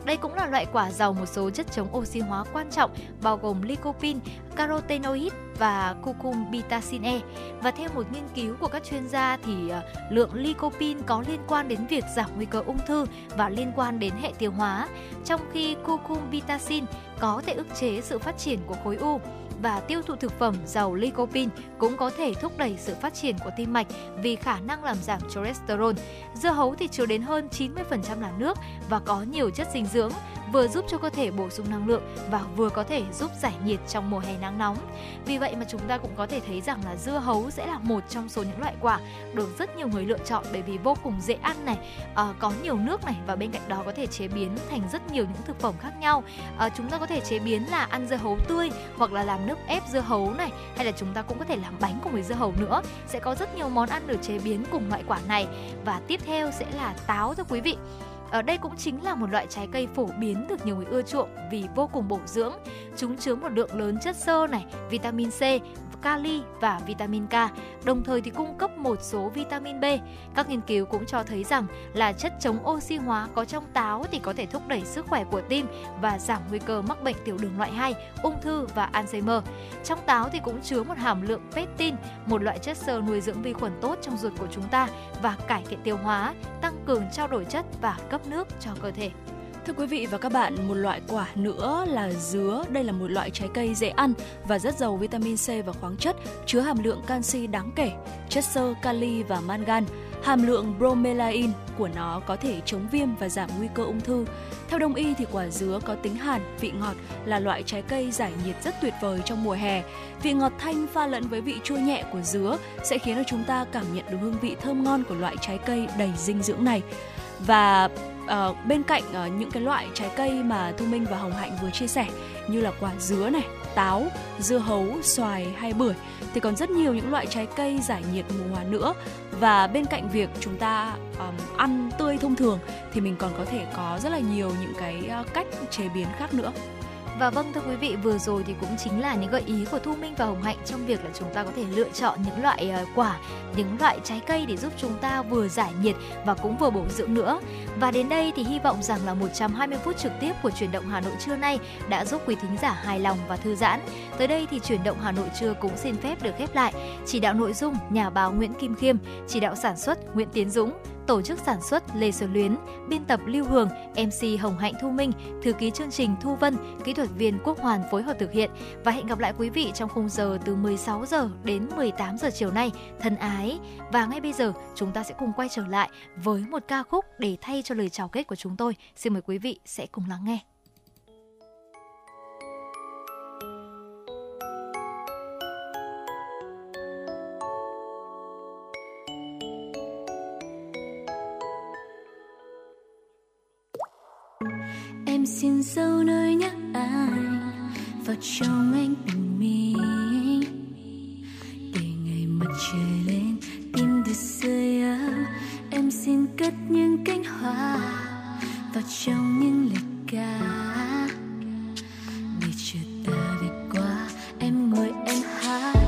Đây cũng là loại quả giàu một số chất chống oxy hóa quan trọng bao gồm lycopene, carotenoid và cucurbitacin E. Và theo một nghiên cứu của các chuyên gia thì ờ, lượng lycopene có liên quan đến việc giảm nguy cơ ung thư và liên quan đến hệ tiêu hóa, trong khi cucurbitacin có thể ức chế sự phát triển của khối u và tiêu thụ thực phẩm giàu lycopene cũng có thể thúc đẩy sự phát triển của tim mạch vì khả năng làm giảm cholesterol. Dưa hấu thì chứa đến hơn 90% là nước và có nhiều chất dinh dưỡng, vừa giúp cho cơ thể bổ sung năng lượng và vừa có thể giúp giải nhiệt trong mùa hè nắng nóng. Vì vậy mà chúng ta cũng có thể thấy rằng là dưa hấu sẽ là một trong số những loại quả được rất nhiều người lựa chọn bởi vì vô cùng dễ ăn này, ờ, có nhiều nước này và bên cạnh đó có thể chế biến thành rất nhiều những thực phẩm khác nhau. Ờ, chúng ta có thể chế biến là ăn dưa hấu tươi hoặc là làm nước ép dưa hấu này hay là chúng ta cũng có thể làm bánh cùng với dưa hấu nữa. Sẽ có rất nhiều món ăn được chế biến cùng loại quả này và tiếp theo sẽ là táo thưa quý vị. Ở đây cũng chính là một loại trái cây phổ biến được nhiều người ưa chuộng vì vô cùng bổ dưỡng. Chúng chứa một lượng lớn chất xơ này, vitamin C kali và vitamin K, đồng thời thì cung cấp một số vitamin B. Các nghiên cứu cũng cho thấy rằng là chất chống oxy hóa có trong táo thì có thể thúc đẩy sức khỏe của tim và giảm nguy cơ mắc bệnh tiểu đường loại 2, ung thư và Alzheimer. Trong táo thì cũng chứa một hàm lượng pectin, một loại chất xơ nuôi dưỡng vi khuẩn tốt trong ruột của chúng ta và cải thiện tiêu hóa, tăng cường trao đổi chất và cấp nước cho cơ thể.
Thưa quý vị và các bạn, một loại quả nữa là dứa. Đây là một loại trái cây dễ ăn và rất giàu vitamin C và khoáng chất, chứa hàm lượng canxi đáng kể, chất xơ, kali và mangan. Hàm lượng bromelain của nó có thể chống viêm và giảm nguy cơ ung thư. Theo đông y thì quả dứa có tính hàn, vị ngọt là loại trái cây giải nhiệt rất tuyệt vời trong mùa hè. Vị ngọt thanh pha lẫn với vị chua nhẹ của dứa sẽ khiến cho chúng ta cảm nhận được hương vị thơm ngon của loại trái cây đầy dinh dưỡng này. Và uh, bên cạnh uh, những cái loại trái cây mà Thu Minh và Hồng Hạnh vừa chia sẻ như là quả dứa này, táo, dưa hấu, xoài hay bưởi thì còn rất nhiều những loại trái cây giải nhiệt mùa hoa nữa. Và bên cạnh việc chúng ta um, ăn tươi thông thường thì mình còn có thể có rất là nhiều những cái uh, cách chế biến khác nữa
và vâng thưa quý vị, vừa rồi thì cũng chính là những gợi ý của Thu Minh và Hồng Hạnh trong việc là chúng ta có thể lựa chọn những loại ờ, quả, những loại trái cây để giúp chúng ta vừa giải nhiệt và cũng vừa bổ dưỡng nữa. Và đến đây thì hy vọng rằng là 120 phút trực tiếp của chuyển động Hà Nội trưa nay đã giúp quý thính giả hài lòng và thư giãn. Tới đây thì chuyển động Hà Nội trưa cũng xin phép được khép lại. Chỉ đạo nội dung nhà báo Nguyễn Kim Khiêm, chỉ đạo sản xuất Nguyễn Tiến Dũng, tổ chức sản xuất Lê Xuân Luyến, biên tập Lưu Hường, MC Hồng Hạnh Thu Minh, thư ký chương trình Thu Vân, kỹ thuật viên Quốc Hoàn phối hợp thực hiện và hẹn gặp lại quý vị trong khung giờ từ 16 giờ đến 18 giờ chiều nay. Thân ái và ngay bây giờ chúng ta sẽ cùng quay trở lại với một ca khúc để thay cho lời chào kết của chúng tôi. Xin mời quý vị sẽ cùng lắng nghe.
Em xin dấu nơi nhắc anh vào trong anh bình minh để ngày mặt trời lên, tim được rơi ấm em xin cất những cánh hoa vào trong những lời ca để chờ ta về qua, em ngồi em hát.